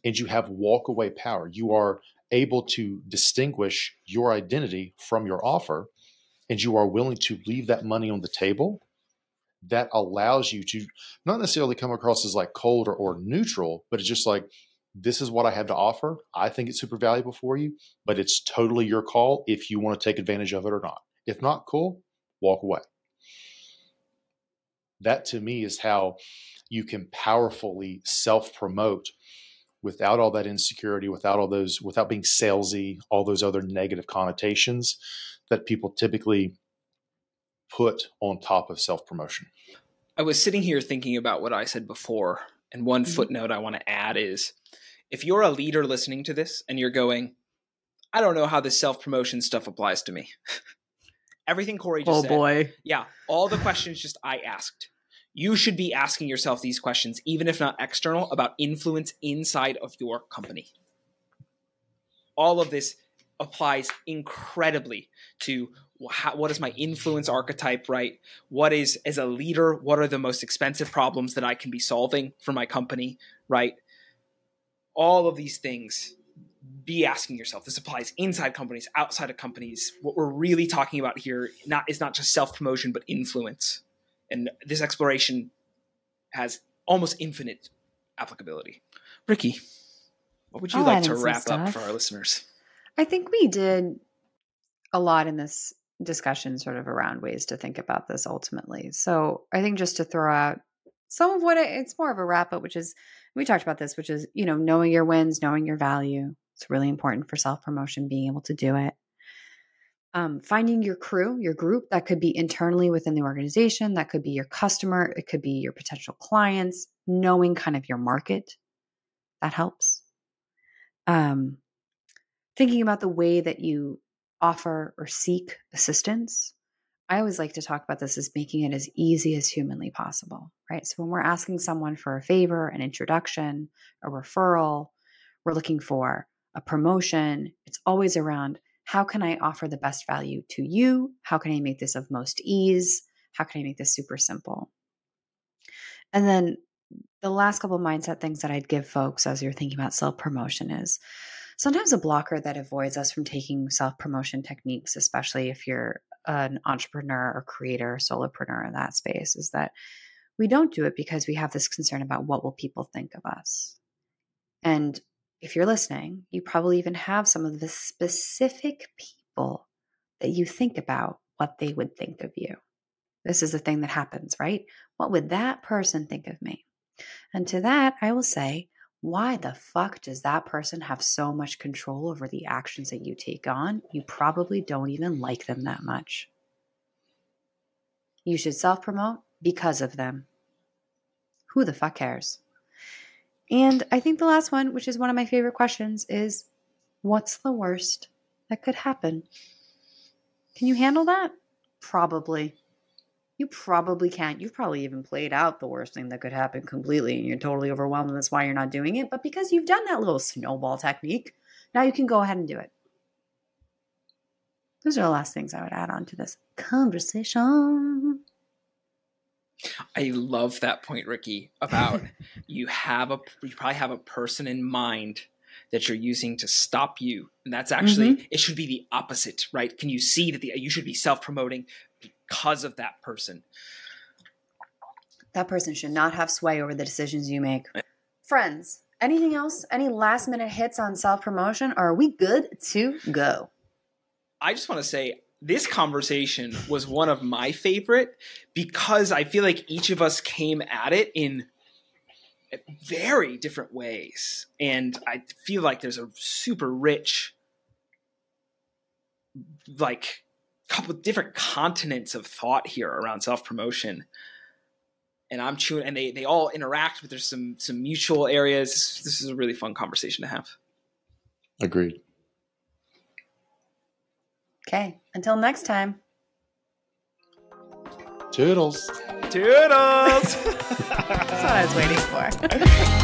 and you have walk away power you are able to distinguish your identity from your offer and you are willing to leave that money on the table, that allows you to not necessarily come across as like cold or, or neutral, but it's just like, this is what I have to offer. I think it's super valuable for you, but it's totally your call if you want to take advantage of it or not. If not, cool, walk away. That to me is how you can powerfully self promote without all that insecurity, without all those, without being salesy, all those other negative connotations that people typically put on top of self promotion. I was sitting here thinking about what I said before, and one mm-hmm. footnote I want to add is if you're a leader listening to this and you're going, I don't know how this self promotion stuff applies to me. [LAUGHS] Everything Corey just oh, said. Oh boy. Yeah, all the questions just I asked. You should be asking yourself these questions, even if not external, about influence inside of your company. All of this applies incredibly to how, what is my influence archetype, right? What is, as a leader, what are the most expensive problems that I can be solving for my company, right? All of these things, be asking yourself. This applies inside companies, outside of companies. What we're really talking about here not is not just self promotion, but influence. And this exploration has almost infinite applicability. Rikki, what would you I'll like to wrap up for our listeners? I think we did a lot in this discussion, sort of around ways to think about this ultimately. So I think just to throw out some of what it's more of a wrap up, which is we talked about this, which is you know knowing your wins, knowing your value. It's really important for self promotion, being able to do it. Um, finding your crew, your group that could be internally within the organization, that could be your customer, it could be your potential clients. Knowing kind of your market that helps. Um, thinking about the way that you offer or seek assistance, I always like to talk about this as making it as easy as humanly possible, right? So when we're asking someone for a favor, an introduction, a referral, we're looking for a promotion, it's always around how can I offer the best value to you? How can I make this of most ease? How can I make this super simple? And then the last couple mindset things that I'd give folks as you're thinking about self promotion is sometimes a blocker that avoids us from taking self promotion techniques, especially if you're an entrepreneur or creator, solopreneur in that space, is that we don't do it because we have this concern about what will people think of us. And if you're listening, you probably even have some of the specific people that you think about what they would think of you. This is the thing that happens, right? What would that person think of me? And to that, I will say, why the fuck does that person have so much control over the actions that you take on? You probably don't even like them that much. You should self promote because of them. Who the fuck cares? And I think the last one, which is one of my favorite questions, is what's the worst that could happen? Can you handle that? Probably. You probably can't. You've probably even played out the worst thing that could happen completely and you're totally overwhelmed and that's why you're not doing it. But because you've done that little snowball technique, now you can go ahead and do it. Those are the last things I would add on to this conversation. I love that point, Rikki, about [LAUGHS] you have a you probably have a person in mind that you're using to stop you. And that's actually mm-hmm. it should be the opposite, right? Can you see that the you should be self-promoting because of that person? That person should not have sway over the decisions you make. Friends, anything else? Any last minute hits on self-promotion or are we good to go? I just want to say this conversation was one of my favorite because I feel like each of us came at it in very different ways. And I feel like there's a super rich, like, couple different continents of thought here around self promotion. And I'm chewing, and they, they all interact, but there's some some mutual areas. This, this is a really fun conversation to have. Agreed. Okay. Until next time. Toodles. Toodles. [LAUGHS] That's what I was waiting for. [LAUGHS]